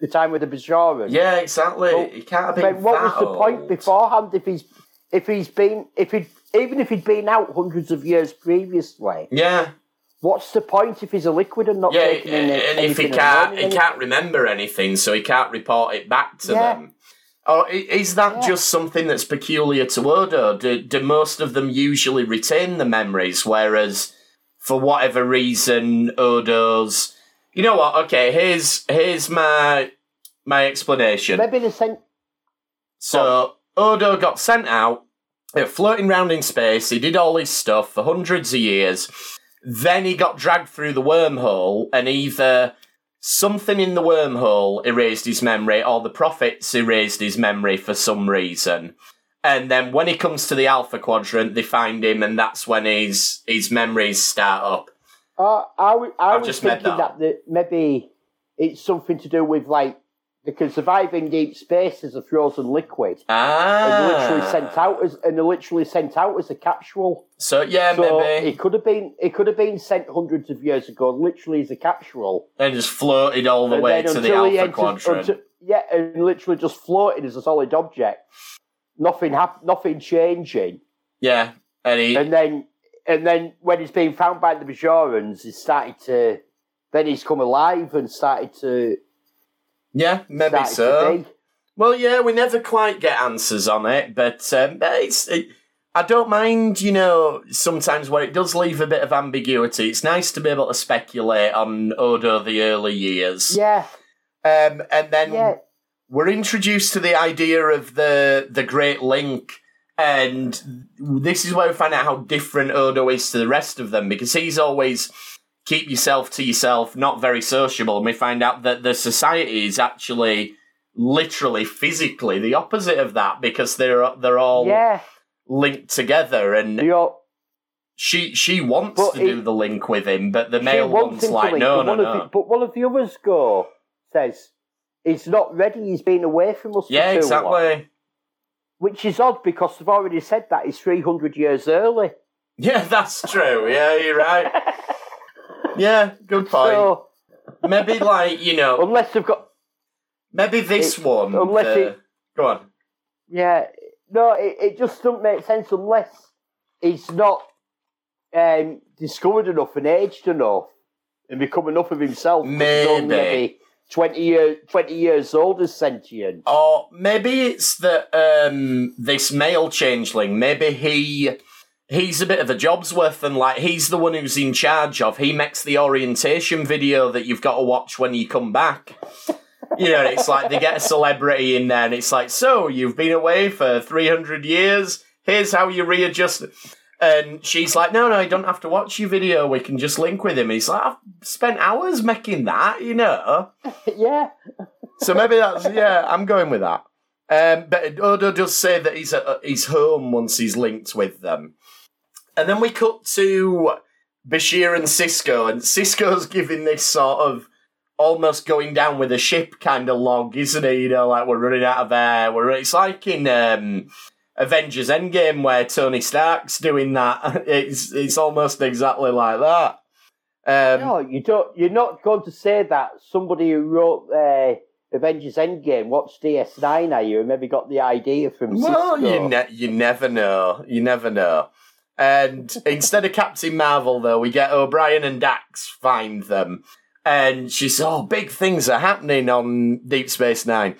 the time with the Bajoran. yeah, exactly. He can't have been what was the point beforehand if he's if he's been if he even if he'd been out hundreds of years previously? Yeah, What's the point if he's a liquid and not yeah, taking in and if he can't, he can't remember anything, so he can't report it back to Yeah. them. Or is that Yeah. just something that's peculiar to Odo? Do, do most of them usually retain the memories, whereas for whatever reason, Odo's. You know what? Okay, here's here's my my explanation. Maybe the same. So Odo got sent out, uh, floating around in space. He did all his stuff for hundreds of years. Then he got dragged through the wormhole, and either something in the wormhole erased his memory, or the prophets erased his memory for some reason. And then when he comes to the Alpha Quadrant, they find him, and that's when his his memories start up. Uh, I, w- I I've was just made thinking that that, maybe it's something to do with like they can survive in deep space as a frozen liquid. And they're literally Ah, sent out as and they're literally sent out as a capsule. so yeah, So maybe, it could have been it could have been sent hundreds of years ago, literally as a capsule. and just floated all the And way to the Alpha enters- Quadrant. until- yeah, and literally just floated as a solid object. Nothing hap- nothing changing. yeah, and he And then and then when he's being found by the Bajorans, he started to then he's come alive and started to. Yeah, maybe so. Well, yeah, we never quite get answers on it, but um, it's. It, I don't mind, you know, sometimes where it does leave a bit of ambiguity. It's nice to be able to speculate on Odo the early years. Yeah, Um, and then yeah, we're introduced to the idea of the the Great Link, and this is where we find out how different Odo is to the rest of them because he's always keep yourself to yourself, not very sociable. And we find out that the society is actually literally physically the opposite of that because they're they're all yeah. linked together and You're, she she wants But to it- do the link with him but the male one's like no no no but one of the others go says he's not ready. He's been away from us. yeah for too long. exactly Which is odd because they've already said that he's three hundred years early. yeah that's true yeah you're right yeah good point So maybe like you know unless they've got maybe this It- one unless the- it- go on Yeah, no, it, it just doesn't make sense unless he's not um, discovered enough and aged enough and become enough of himself. Maybe. maybe twenty years twenty years old as sentient. Or maybe it's that um, this male changeling, maybe he he's a bit of a job's worth and like he's the one who's in charge of. He makes the orientation video that you've got to watch when you come back. You know, it's like they get a celebrity in there and it's like, so you've been away for 300 years. Here's how you readjust. And she's like, no, no, you don't have to watch your video. We can just link with him. He's like, I've spent hours making that, you know. yeah, So maybe that's yeah. I'm going with that. Um, but Odo does say that he's at, he's home once he's linked with them, and then we cut to Bashir and Sisko, and Sisko's giving this sort of almost going down with a ship kind of log, isn't he? You know, like we're running out of air. We're it's like in um, Avengers Endgame where Tony Stark's doing that. It's it's almost exactly like that. Um, no, you don't. You're not going to say that somebody who wrote uh, Avengers Endgame watched DS9, are you? And maybe got the idea from Well, Sisko. you ne- you never know. You never know. And instead of Captain Marvel, though, we get O'Brien and Dax find them, and she says, "Oh, big things are happening on Deep Space Nine.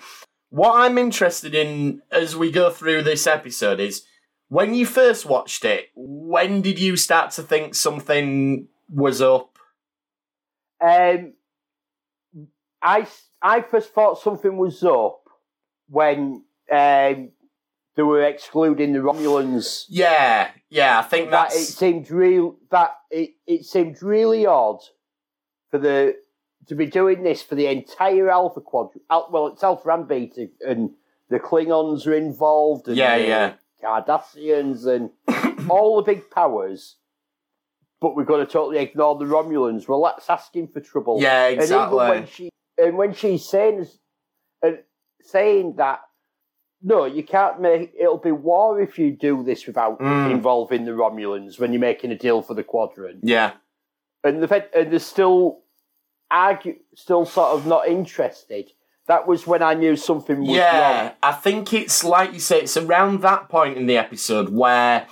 What I'm interested in as we go through this episode is when you first watched it. When did you start to think something was up? Um, I I first thought something was up when um, they were excluding the Romulans. Yeah, yeah. I think That it seemed real. That it, it seemed really odd for the to be doing this for the entire Alpha Quadrant. Well, it's Alpha and Beta, and the Klingons are involved. And Yeah, the yeah. Cardassians and all the big powers. But we're going to totally ignore the Romulans. Well, that's asking for trouble. yeah, And exactly. even when she and when she's saying uh, saying that no, you can't make it'll be war if you do this without Mm. involving the Romulans when you're making a deal for the quadrant. yeah, And the and they're still argue still sort of not interested. That was when I knew something was Yeah, wrong. I think it's like you say, it's around that point in the episode where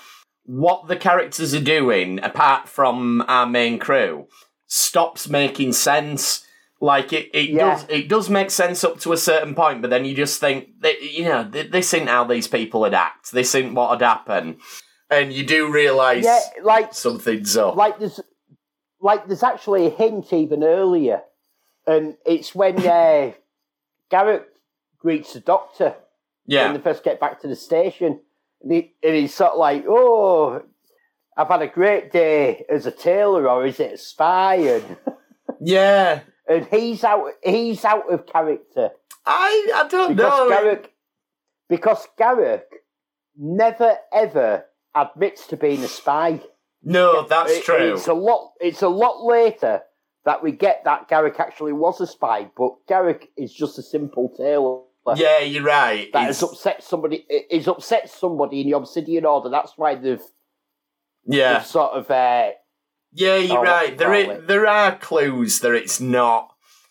what the characters are doing, apart from our main crew, stops making sense. Like it, it Yeah. does, it does make sense up to a certain point, but then you just think that you know this isn't how these people would act. This isn't what would happen, and you do realise Yeah, like something's up. like there's like there's actually a hint even earlier, and it's when uh, Garak greets the doctor when they first get back to the station, and, he, and he's sort of like, "Oh, I've had a great day as a tailor, or is it a spy?" And, yeah. and he's out, he's out of character I I don't because know. Garak, because Garak never ever admits to being a spy. No, that's It- true. It's a lot. It's a lot later that we get that Garak actually was a spy, but Garak is just a simple tailor. yeah, you're right. that It's- has upset somebody. Is upset somebody in the Obsidian Order. That's why they've, yeah. they've sort of. Uh, Yeah, you're Oh, right. There, it. there are clues that it's not.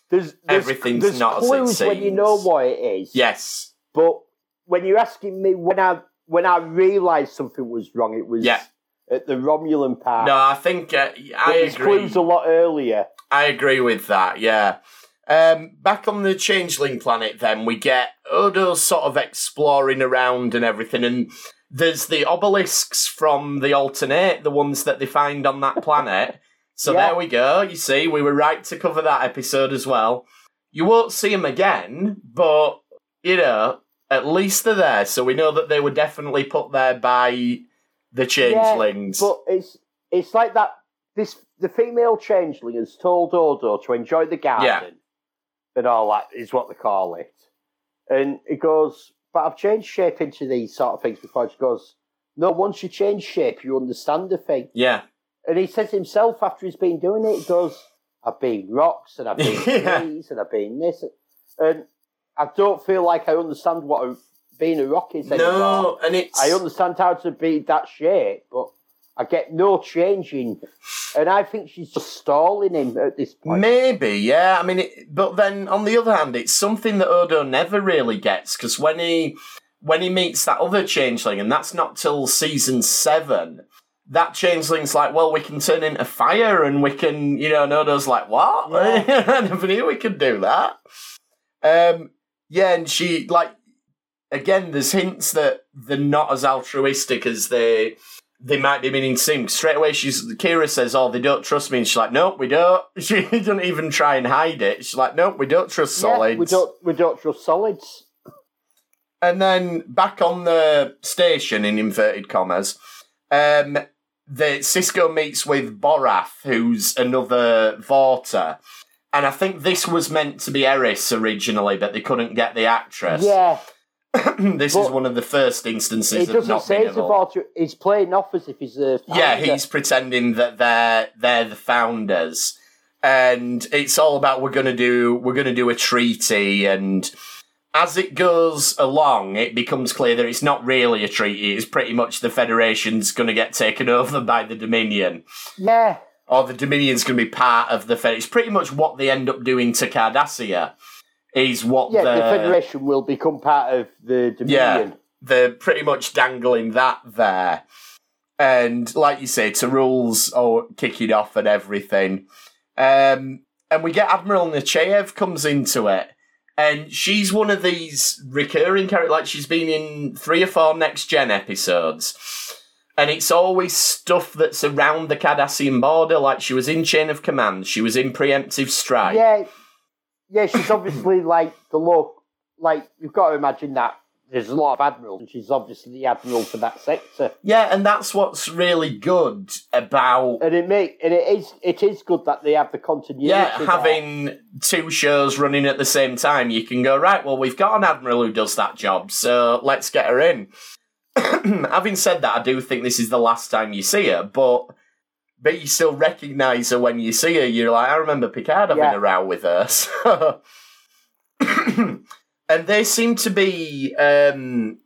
there's, there's Everything's there's not as it clues when you know seems. what it is. Yes. But when you're asking me when I when I realised something was wrong, it was Yeah. At the Romulan part. No, I think uh, I agree. clues a lot earlier. I agree with that. Yeah. Um, back on the changeling planet, then we get Odo sort of exploring around and everything, and there's the obelisks from the alternate, the ones that they find on that planet. So Yeah. there we go. You see, we were right to cover that episode as well. You won't see them again, but you know, at least they're there, so we know that they were definitely put there by the changelings. But it's it's like that. This the female changeling has told Odo to enjoy the garden, and all that is what they call it. And he goes, "But I've changed shape into these sort of things before." She goes, "No, once you change shape, you understand the thing." yeah, And he says himself after he's been doing it, he goes, "I've been rocks and I've been Yeah. trees and I've been this," and I don't feel like I understand what a, being a rock is anymore. no, and it's I understand how to be that shape, but I get no changing. And I think she's just stalling him at this point. Maybe, yeah. I mean, it, but then on the other hand, it's something that Odo never really gets because when he when he meets that other changeling, and that's not till season seven. That changeling's like, well, we can turn into fire, and we can, you know. And Odo's like, what? I never knew we could do that. Um, yeah, and she like again. There's hints that they're not as altruistic as they they might be meaning to seem. Straight away, she's Kira says, "Oh, they don't trust me," and she's like, "Nope, we don't." She doesn't even try and hide it. She's like, "Nope, we don't trust Yeah, solids." we don't we don't trust solids. And then back on the station in inverted commas, um, the Sisko meets with Borath, who's another Vorta. And I think this was meant to be Eris originally, but they couldn't get the actress. Yeah, this is one of the first instances he doesn't not say able- about. He's playing off as if he's a Yeah, he's pretending that they're they're the founders, and it's all about we're gonna do we're gonna do a treaty, and as it goes along, it becomes clear that it's not really a treaty. It's pretty much the Federation's gonna get taken over by the Dominion, yeah, or the Dominion's gonna be part of the Fed. It's pretty much what they end up doing to Cardassia. Is what yeah. the, Federation will become part of the Dominion. Yeah, they're pretty much dangling that there. And like you say, T'Rul's oh, kicking off and everything. Um, and we get Admiral Nechayev comes into it. And she's one of these recurring characters, like she's been in three or four next gen episodes. And it's always stuff that's around the Cardassian border, like she was in Chain of Command, she was in Preemptive Strike. Yeah, yeah. She's obviously like the look. Like you've got to imagine that there's a lot of admirals, and she's obviously the admiral for that sector. Yeah, and that's what's really good about And it make and it is it is good that they have the continuity. Yeah, there. having two shows running at the same time, you can go, right, well, we've got an Admiral who does that job, so let's get her in. having said that, I do think this is the last time you see her, but but you still recognise her when you see her. You're like, I remember Picard having Yeah. a row with her. So. and they seem to be um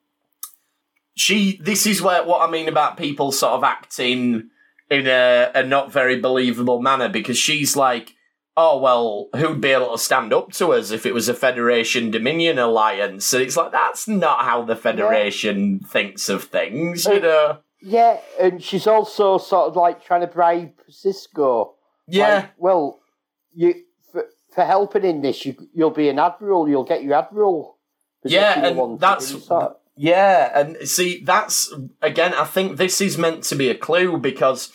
she this is where what I mean about people sort of acting in a, a not very believable manner because she's like, oh well, who'd be able to stand up to us if it was a Federation Dominion alliance? And it's like that's not how the Federation thinks of things, you know. Yeah, and she's also sort of like trying to bribe Sisko. Yeah, Like, well, you for, for helping in this, you you'll be an admiral. You'll get your admiral. Yeah, and that's- of- Yeah, and see, that's again, I think this is meant to be a clue because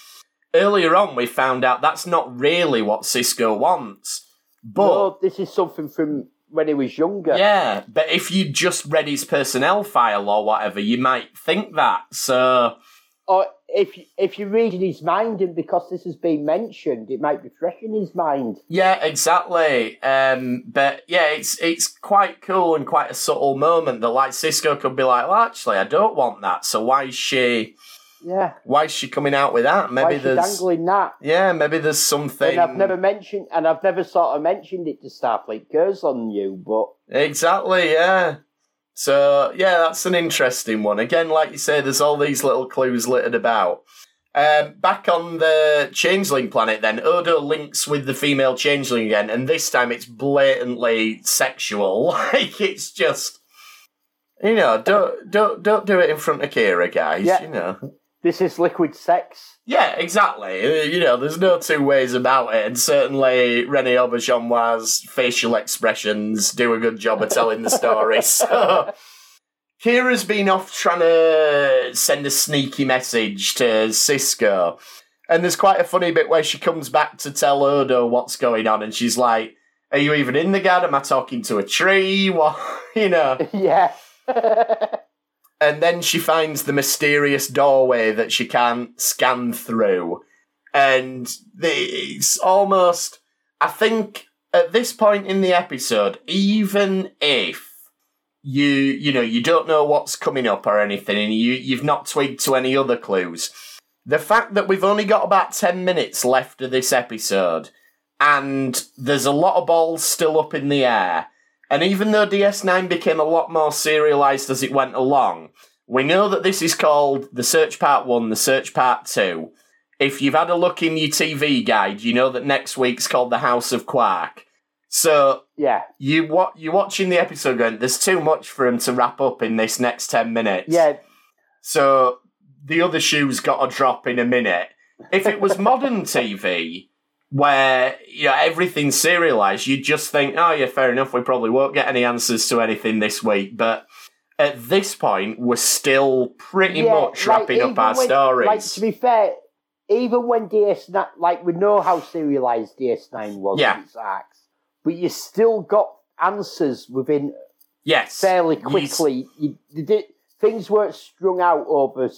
earlier on we found out that's not really what Sisko wants. But no, this is something from when he was younger. yeah, but if you just read his personnel file or whatever, you might think that. So Or if you- if you're reading his mind, and because this has been mentioned, it might be fresh in his mind. yeah, exactly. Um, but yeah, it's it's quite cool and quite a subtle moment that like Sisko could be like, well, actually, I don't want that. So why is she? Yeah, Why is she coming out with that? Maybe there's dangling that? yeah, maybe there's something. And I've never mentioned, and I've never sort of mentioned it to Starfleet Girls on you, but Exactly, yeah. So, yeah, that's an interesting one. Again, like you say, there's all these little clues littered about. Um, back on the Changeling planet, then, Odo links with the female Changeling again, and this time it's blatantly sexual. like, it's just. You know, don't don't don't do it in front of Kira, guys. Yeah. You know, this is liquid sex. Yeah, exactly. Uh, You know, there's no two ways about it, and certainly Rene Auberjonois' facial expressions do a good job of telling the story. So, Kira's been off trying to send a sneaky message to Sisko, and there's quite a funny bit where she comes back to tell Odo what's going on, and she's like, "Are you even in the guard? Am I talking to a tree? What, you know?" yeah. And then she finds the mysterious doorway that she can't scan through. And it's almost, I think, at this point in the episode, even if you, you know, you don't know what's coming up or anything, and you, you've not twigged to any other clues, the fact that we've only got about 10 minutes left of this episode, and there's a lot of balls still up in the air, and even though DS9 became a lot more serialized as it went along, we know that this is called the Search Part 1, the Search Part 2. If you've had a look in your TV guide, you know that next week's called The House of Quark. So Yeah. you wa- you're watching the episode going, there's too much for him to wrap up in this next 10 minutes. Yeah. So the other shoe's got to drop in a minute. If it was modern TV, where you know everything's serialized, you'd just think, oh yeah, fair enough. We probably won't get any answers to anything this week. But at this point, we're still pretty yeah, much wrapping up our when- stories. Like, to be fair, even when DS9, like, we know how serialized DS9 was Yeah. its arcs, but you still got answers within yes, fairly quickly. You, you did, things weren't strung out over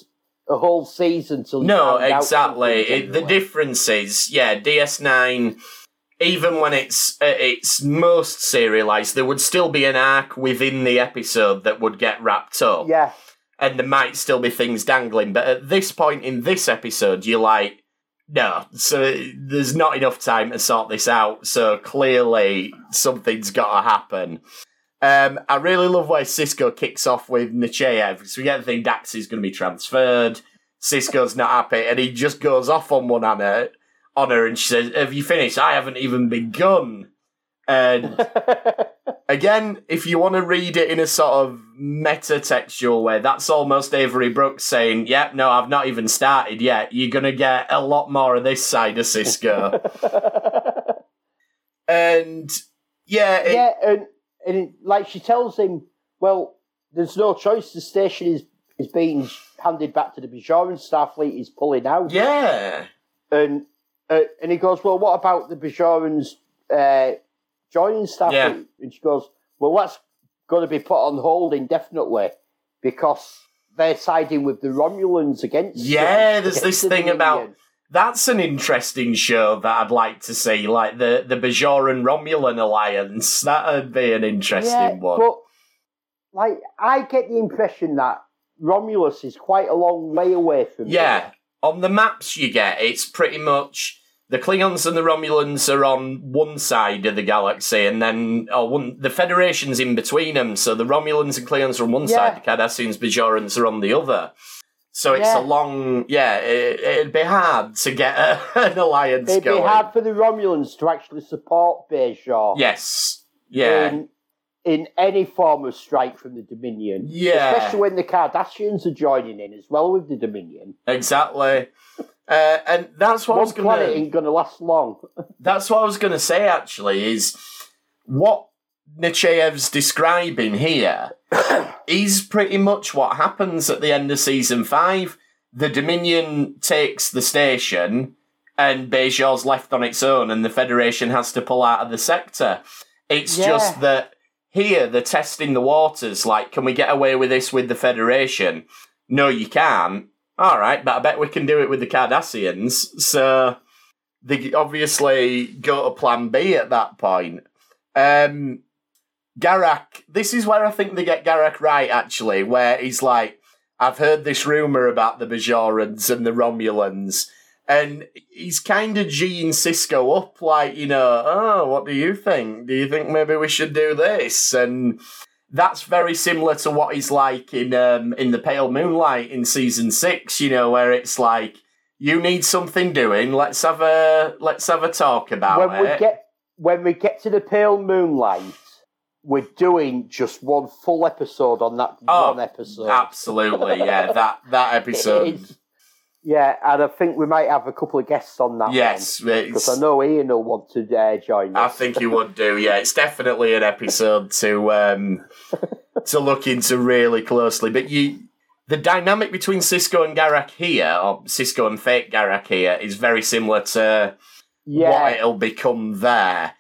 a whole season till No, exactly. It, the difference is, yeah, DS9, even when it's uh, it's most serialized, there would still be an arc within the episode that would get wrapped up, Yeah, and there might still be things dangling. But at this point in this episode, you're like, no, so there's not enough time to sort this out. So clearly, something's got to happen. Um, I really love where Sisko kicks off with Nechayev because we get the thing Dax is going to be transferred. Sisko's not happy, and he just goes off on one on her, on her, and she says, "Have you finished? I haven't even begun." And again, if you want to read it in a sort of meta-textual way, that's almost Avery Brooks saying, "Yep, no, I've not even started yet. You're going to get a lot more of this side of Sisko." and yeah, it- yeah, and, and it, like she tells him, well, there's no choice. The station is is being handed back to the Bajoran Starfleet is pulling out, yeah. and uh, and he goes, well, what about the Bajorans uh, joining Starfleet? Yeah. And she goes, well, that's going to be put on hold indefinitely because they're siding with the Romulans against. Yeah, there's against this the thing about Dominion. That's an interesting show that I'd like to see, like the the Bajoran Romulan alliance. That'd be an interesting yeah, one. But like, I get the impression that Romulus is quite a long way away from. yeah, here. on the maps you get, it's pretty much the Klingons and the Romulans are on one side of the galaxy, and then oh, one, the Federation's in between them. So the Romulans and Klingons are on one Yeah. side, the Cardassians, Bajorans are on the other. So it's Yeah. a long, yeah. It, it'd be hard to get a, an alliance going. It'd going. be hard for the Romulans to actually support Bajor Yes, yeah. in, in any form of strike from the Dominion. Yeah. Especially when the Cardassians are joining in as well with the Dominion. Exactly. Uh, and that's what I was gonna. ain't going to last long. That's what I was gonna say. Actually, is what Nechayev's describing here is pretty much what happens at the end of season five. The Dominion takes the station, and Bajor's left on its own, and the Federation has to pull out of the sector. It's Yeah. just that here they're testing the waters. Like, can we get away with this with the Federation? No, you can't. All right, but I bet we can do it with the Cardassians. So they obviously go to Plan B at that point. Um, Garak, this is where I think they get Garak right. Actually, where he's like, "I've heard this rumor about the Bajorans and the Romulans." And he's kind of G'ing Sisko up, like, you know, oh, what do you think? Do you think maybe we should do this? And that's very similar to what he's like in um, in the Pale Moonlight in season six. You know, where it's like you need something doing. Let's have a let's have a talk about when we it. get when we get to the pale moonlight, we're doing just one full episode on that Oh, one episode. Absolutely, yeah. That that episode. Yeah, and I think we might have a couple of guests on that. Yes, because I know Ian will want to uh, join I think you would do. Yeah, it's definitely an episode to um, to look into really closely. But you, the dynamic between Sisko and Garak here, or Sisko and fake Garak here, is very similar to yeah, what it'll become there.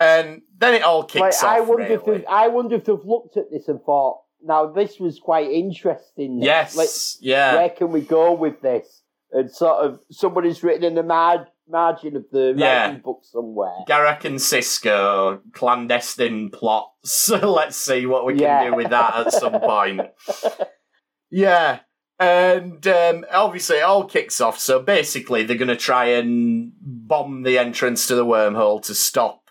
And then it all like, kicks I off. wonder if really. they've, I wonder if they've looked at this and thought, now this was quite interesting. Yes, Let's- yeah, where can we go with this? And sort of somebody's written in the mar- margin of the Yeah. writing book somewhere. Garak and Sisko clandestine plots. So let's see what we can do with that at some point. yeah. And um, obviously, it all kicks off. So basically, they're going to try and bomb the entrance to the wormhole to stop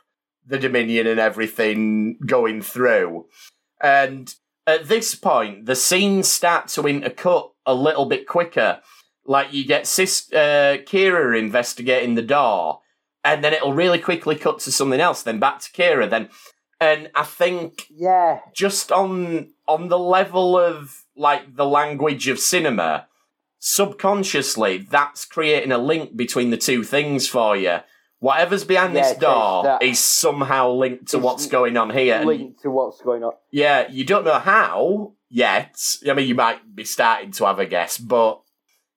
the Dominion and everything going through. And at this point, the scenes start to intercut a little bit quicker. Like you get Sis- uh, Kira investigating the door, and then it'll really quickly cut to something else, then back to Kira, then. And I think Yeah, just on on the level of like the language of cinema, subconsciously that's creating a link between the two things for you. Whatever's behind Yeah, this door is somehow linked to what's going on here. Linked to what's going on. yeah, you don't know how yet. I mean, you might be starting to have a guess, but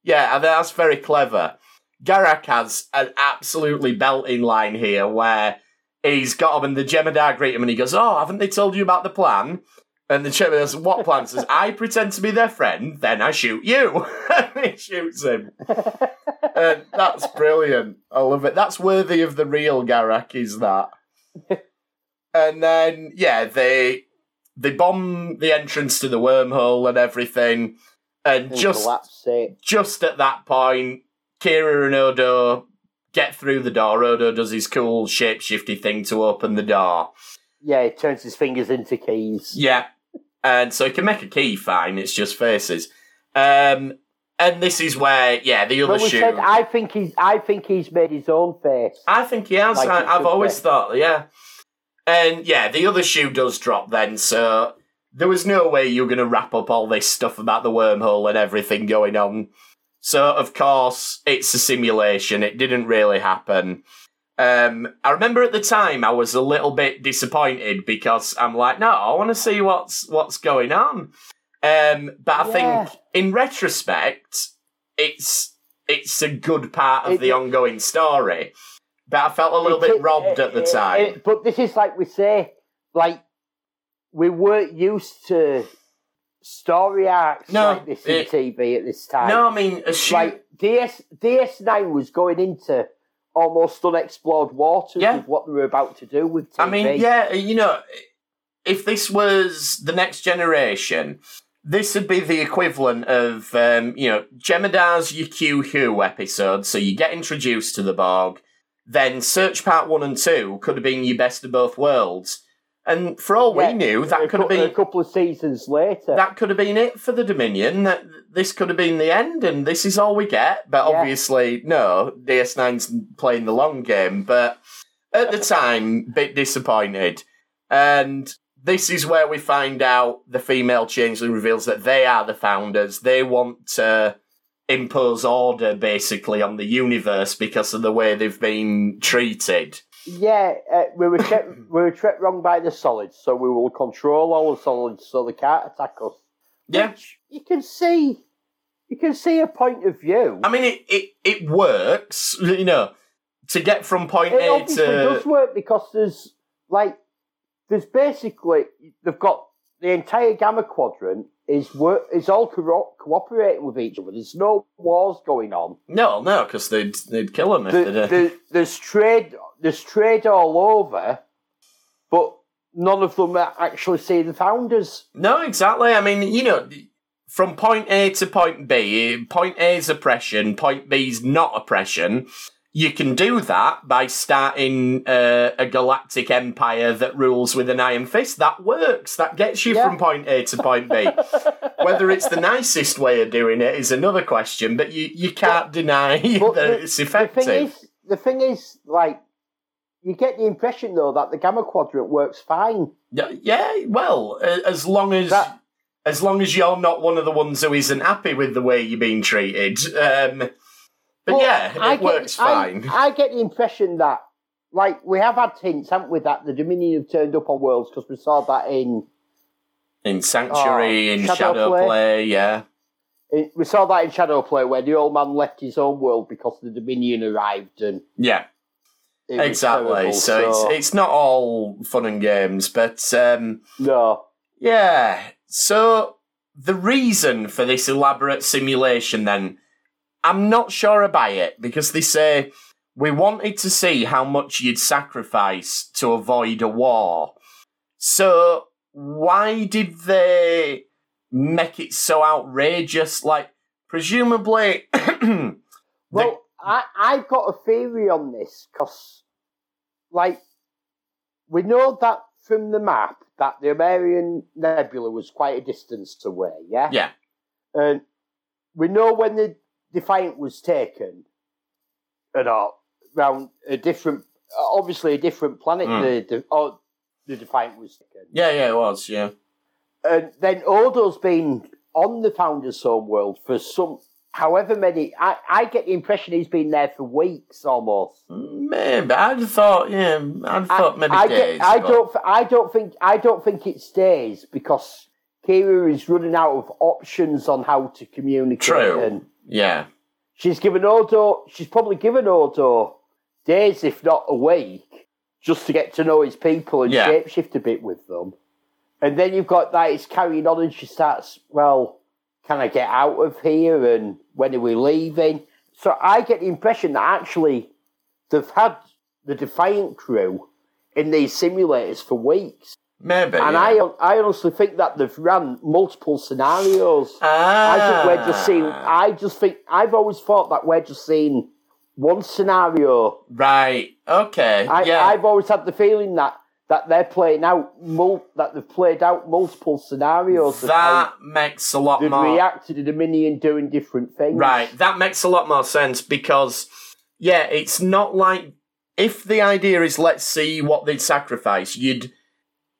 yeah, that's very clever. Garak has an absolutely belting line here where he's got him and the Jem'Hadar greet him and he goes, Oh, haven't they told you about the plan? And the Jem'Hadar goes, What plan? Says, I pretend to be their friend, then I shoot you. and he shoots him. and that's brilliant. I love it. That's worthy of the real Garak, is that? and then, yeah, they they bomb the entrance to the wormhole and everything. And And just just at that point, Kira and Odo get through the door. Odo does his cool shapeshifty thing to open the door. Yeah, he turns his fingers into keys. Yeah. And so he can make a key fine, it's just faces. Um and this is where, yeah, the other shoe. said, I think he's, I think he's made his own face. I think he has. Like I, I've always be. thought, yeah. And yeah, the other shoe does drop then, so there was no way you're going to wrap up all this stuff about the wormhole and everything going on. So, of course, it's a simulation. It didn't really happen. Um, I remember at the time I was a little bit disappointed because I'm like, no, I want to see what's what's going on. Um, but I Yeah. think in retrospect, it's it's a good part of It- the ongoing story. But I felt a little bit robbed at the it- time. it- but this is like we say, like we weren't used to story arcs No, like this in TV at this time. no, I mean, like DS DS9 was going into almost unexplored waters Yeah. with what they were about to do with TV. I mean, yeah, you know, if this was the next generation, this would be the equivalent of, um, you know, Jem'Hadar's your Q Who episode. So you get introduced to the Borg, then Search Part 1 and 2 could have been your best of both worlds. And for all Yeah, we knew, that could have been a couple of seasons later. that could have been it for the Dominion. That this could have been the end, and this is all we get. But Yeah. obviously, no. DS9's playing the long game. But at the time, bit disappointed. And this is where we find out the female changeling reveals that they are the founders. They want to impose order basically on the universe because of the way they've been treated. Yeah, uh, we were kept, we were tripped wrong by the solids, so we will control all the solids so they can't attack us. Yeah. Which you can see, you can see a point of view. I mean, it, it, it works, you know, to get from point it A obviously to. does work because there's like there's basically they've got the entire gamma quadrant is work is all co- cooperating with each other. There's no wars going on. No, no, because they'd they'd kill them if The, they did. the, there's trade there's trade all over, but none of them actually see the founders. No, exactly. I mean, you know, from point A to point B, point A is oppression, point B is not oppression. You can do that by starting uh, a galactic empire that rules with an iron fist. That works. That gets you Yeah. from point A to point B. Whether it's the nicest way of doing it is another question, but you, you can't deny But that the- it's The effective. thing is, the thing is, like, you get the impression though that the gamma quadrant works fine. Yeah, yeah, well, as long as That- as long as you're not one of the ones who isn't happy with the way you're being treated. Um, But yeah, it I get- works I- fine. I, get the impression that, like, we have had hints, haven't we, that the Dominion have turned up on Worlds because we saw that in, in Sanctuary, Oh, in Shadow Shadow, Play. Play. yeah. We saw that in Shadow Play where the old man left his own world because the Dominion arrived and Yeah, exactly. terrible, so, it's it's not all fun and games, but um, no, yeah. So the reason for this elaborate simulation, then, I'm not sure about it because they say we wanted to see how much you'd sacrifice to avoid a war. So why did they make it so outrageous? Like, presumably. Well, I, I've got a theory on this because, like, we know that from the map that the Omarion Nebula was quite a distance away, yeah? yeah, And we know when the Defiant was taken, and all, around a different, obviously a different planet, Mm. the, the, oh, the Defiant was taken. yeah, yeah, it was, yeah. And then Odo's been on the Founder's Home world for some, however many, I, I get the impression he's been there for weeks almost. Maybe I just thought, yeah, have thought maybe I, days. get, I but- don't, I don't think, I don't think it stays because Kira is running out of options on how to communicate. True. Yeah, she's given Odo, she's probably given Odo days, if not a week, just to get to know his people and Yeah. shapeshift a bit with them. And then you've got that it's carrying on, and she starts, well, can I get out of here? And when are we leaving? So I get the impression that actually they've had the Defiant crew in these simulators for weeks. maybe. And yeah. I, I honestly think that they've run multiple scenarios. ah, I think we're just seeing. I just think I've always thought that we're just seeing one scenario. right. Okay. I, yeah. I've always had the feeling that that they're playing out mul- that they've played out multiple scenarios. that makes a lot more. react to the Dominion doing different things. Right, that makes a lot more sense because, yeah, it's not like if the idea is let's see what they'd sacrifice, you'd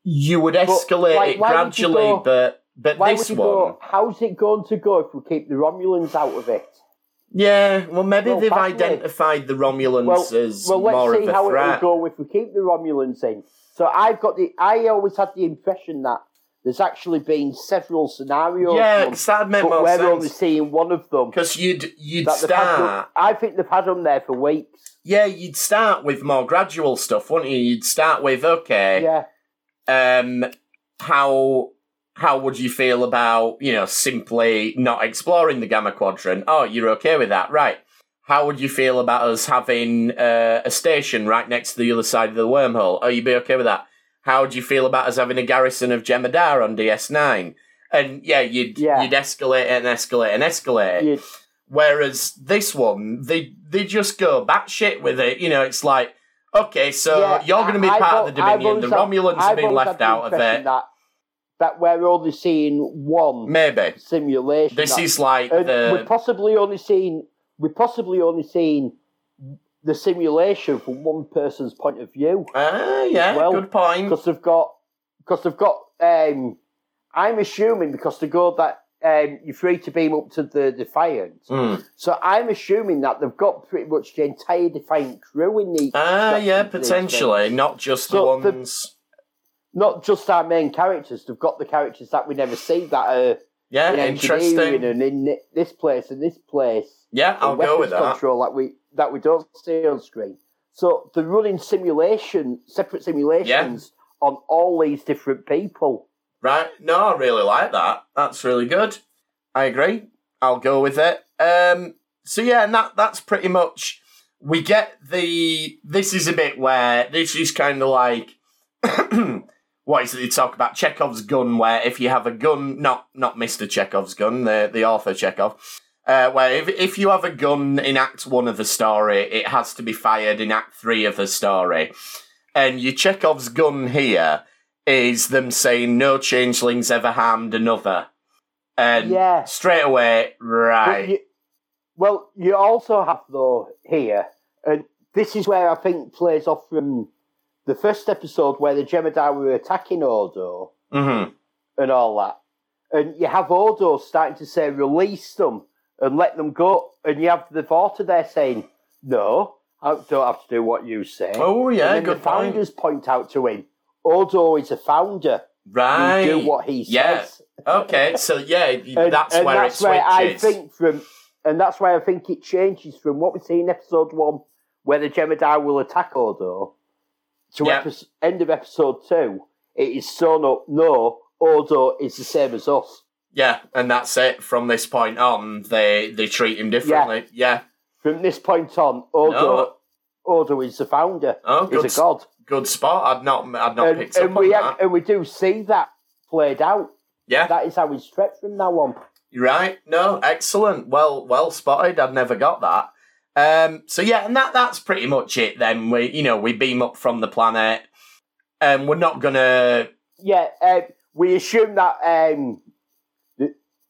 you would escalate like, it why would you gradually, go- but but this one, go? How's it going to go if we keep the Romulans out of it? yeah, well maybe Well, they've identified the Romulans Well, as well, let's more see of a how threat. it'll go if we keep the Romulans in. So I've got the. I always had the impression that there's actually been several scenarios. Yeah, 'cause that'd make but we're sense. only seeing one of them. Because you'd you'd That them- start, I think they've had them there for weeks. yeah, you'd start with more gradual stuff, wouldn't you? You'd start with okay, Yeah, um, how how would you feel about you know simply not exploring the Gamma Quadrant? Oh, you're okay with that, right? How would you feel about us having uh, a station right next to the other side of the wormhole? Oh, you'd be okay with that. How would you feel about us having a garrison of Jem'Hadar on DS9? And yeah, you'd Yeah. you'd escalate and escalate and escalate. you- Whereas this one, they they just go batshit with it. You know, it's like, okay, so yeah, you're going to be I- part I've of the Dominion. The Romulans have been left out of it. That, that we're only seeing one Maybe simulation. this that- is like the possibly only seen we've possibly only seen the simulation from one person's point of view. ah yeah, well, good point. because they've got because they've got. Um, I'm assuming because they go that um, you're free to beam up to the Defiant. Hmm. So I'm assuming that they've got pretty much the entire Defiant crew in the. Ah yeah, sections of these potentially not just So the the- ones. Not just our main characters. They've got the characters that we never see that are yeah, in interesting. and in thi- this place and this place. Yeah, I'll go with that. Control that we that we don't see on screen. So they're running simulation, separate simulations on all these different people. Right? No, I really like that. That's really good. I agree. I'll go with it. Um. So yeah, and that that's pretty much. We get the. This is a bit where this is kind of like. what is it they talk about? Chekhov's gun, where if you have a gun, not not Mister Chekhov's gun, the the author Chekhov, uh, where if if you have a gun in Act One of the story, it has to be fired in Act Three of the story, and your Chekhov's gun here is them saying no changelings ever harmed another, and Yeah. straight away, right? you- well, you also have though here, and this is where I think plays off from the first episode where the Jem'Hadar were attacking Odo hmm and all that, and you have Odo starting to say release them, and let them go. And you have the Vorta there saying, no, I don't have to do what you say. Oh, yeah, and good the founders point. out to him, Odo is a founder. Right. You do what he Yeah. says. Okay, so yeah, And, that's and where that's it where I think from, and that's why I think it changes from what we see in episode one, where the Jem'Hadar will attack Odo, to Yeah. end of episode two. It is so no, no, Odo is the same as us. Yeah, and that's it. From this point on, they they treat him differently. Yeah. From this point on, Odo, No. Odo is the founder. Oh, good. He's a god, Good spot. I'd not. I'd not and, picked up and on we that. and we do see that played out. yeah, That is how he's treated from now on. right. No, excellent. Well, well spotted. I'd never got that. Um. So yeah, and that that's pretty much it. Then we, you know, we beam up from the planet, and we're not gonna. Yeah, uh, we assume that um,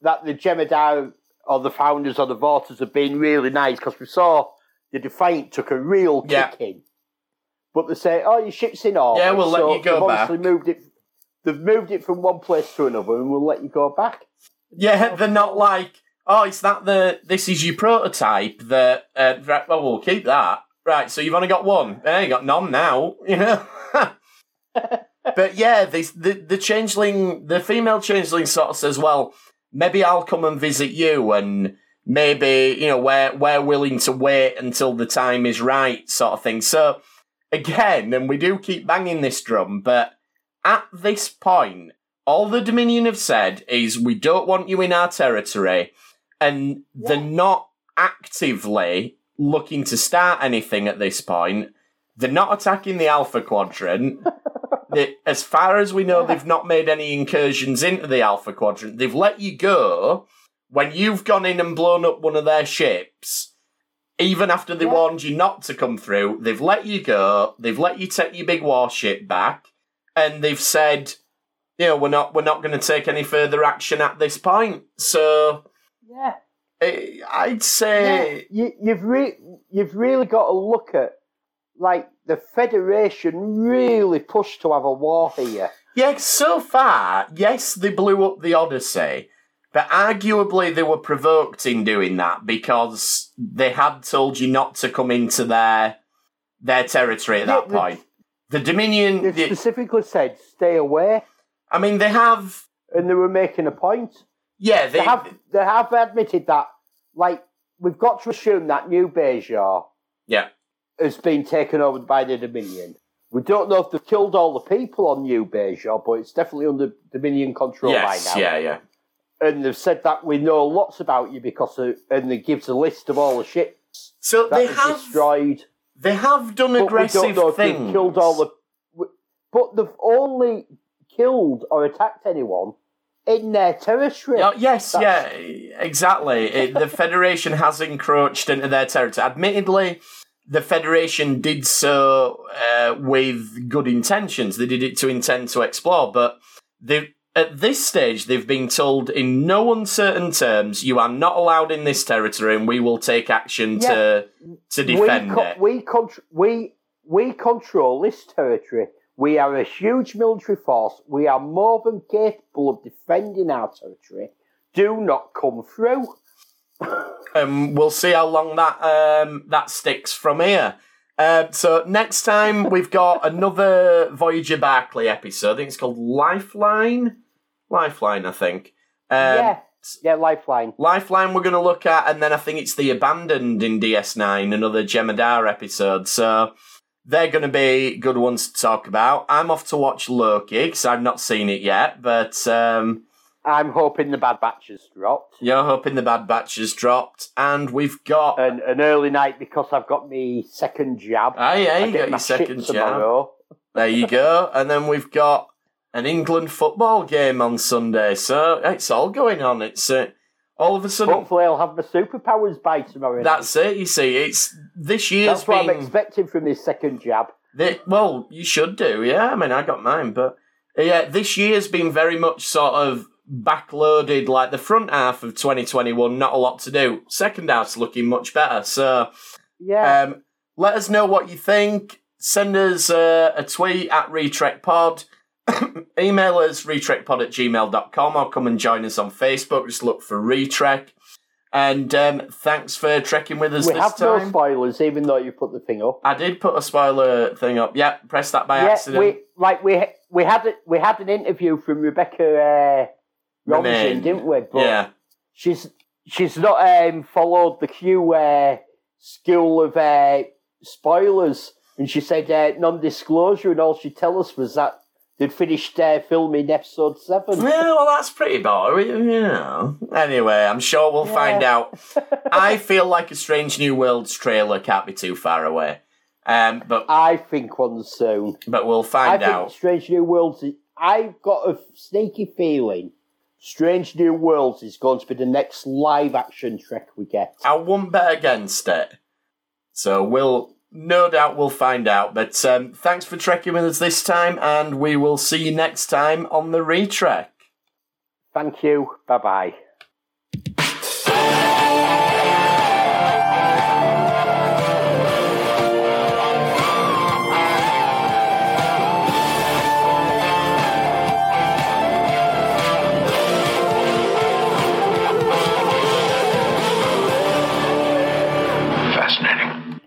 that the Jem'Hadar or the founders or the Vorta have been really nice because we saw the Defiant took a real Yeah. in, but they say, "Oh, your ship's in orbit." Yeah, we'll let you go they've obviously back. Moved it. They've moved it from one place to another, and we'll let you go back. Yeah, they're not like. Oh, is that the? This is your prototype. That. Uh, right, well, we'll keep that. Right. So you've only got one. Eh, you got none now. You know. but yeah, this, the the changeling, the female changeling, sort of says, "Well, maybe I'll come and visit you, and maybe you know we're we're willing to wait until the time is right, sort of thing." So again, and we do keep banging this drum, but at this point, all the Dominion have said is we don't want you in our territory, and they're not actively looking to start anything at this point. They're not attacking the Alpha Quadrant. They- as far as we know, they've not made any incursions into the Alpha Quadrant. They've let you go when you've gone in and blown up one of their ships. Even after they Yeah. warned you not to come through, they've let you go. They've let you take your big warship back, and they've said, you know, we're not we're not going to take any further action at this point. So Yeah, eh, I'd say, you, you've re- you've really got to look at like the Federation really pushed to have a war here. yeah. So far, yes, they blew up the Odyssey, but arguably they were provoked in doing that because they had told you not to come into their their territory at Yeah, that the- point. The Dominion, They the- specifically said stay away, I mean, they have, and they were making a point. yeah, they, They have they have admitted that. Like we've got to assume that New Bajor yeah, has been taken over by the Dominion. We don't know if they've killed all the people on New Bajor, but it's definitely under Dominion control yes, by now. yeah, yeah. And they've said that we know lots about you because, of, and they gives a list of all the ships So that they have, destroyed. they have done But we aggressive don't know if things. they've killed all the. But they've only killed or attacked anyone in their territory. Oh, yes, That's- yeah, exactly. It, the Federation has encroached into their territory. Admittedly, the Federation did so uh, with good intentions. They did it to intend to explore, but they at this stage they've been told in no uncertain terms you are not allowed in this territory, and we will take action to to defend we, co- it. we, contr- we, we control this territory. We are a huge military force. We are more than capable of defending our territory. Do not come through. Um, we'll see how long that um, that sticks from here. Um, so next time we've got another Voyager Barclay episode. I think it's called Lifeline. Lifeline, I think. Um, yeah, yeah, lifeline. Lifeline we're going to look at, and then I think it's the Abandoned in DS9, another Jem'Hadar episode. So they're going to be good ones to talk about. I'm off to watch Loki because I've not seen it yet, but um, I'm hoping the Bad Batch has dropped. you're hoping the Bad Batch has dropped, and we've got. An, an early night because I've got me second jab. Ah, yeah, I you got my your second jab. There you go. And then we've got an England football game on Sunday. So it's all going on. It's uh, all of a sudden. Hopefully, I'll have my superpowers by tomorrow. night. That's it. You see, it's this year's That's what been. I'm expecting from this second jab. the- well, you should do. Yeah, I mean, I got mine, but yeah, this year's been very much sort of backloaded. Like the front half of 2021, not a lot to do. Second half's looking much better. So. Yeah. Um, let us know what you think. Send us uh, a tweet at RetrekPod. Email us retrekpod at gmail.com or come and join us on Facebook. Just look for Retrek. And um, thanks for trekking with us we this have time. no spoilers, even though you put the thing up. I did put a spoiler thing up. Yeah, press that by accident. we like we we had it. We had an interview from Rebecca uh, Robinson, didn't we? But yeah. she's she's not um, followed the Q uh, school of uh, spoilers, and she said uh, non-disclosure, and all she tell us was that they'd finished uh, filming episode seven. Yeah, well, that's pretty boring, you know. Anyway, I'm sure we'll find out. I feel like a Strange New Worlds trailer can't be too far away. Um, but I think one soon. but we'll I find think out. Strange New Worlds. I've got a sneaky feeling Strange New Worlds is going to be the next live action Trek we get. I won't bet against it. So we'll no doubt we'll find out. But um, thanks for trekking with us this time, and we will see you next time on the retrek. Thank you. Bye bye.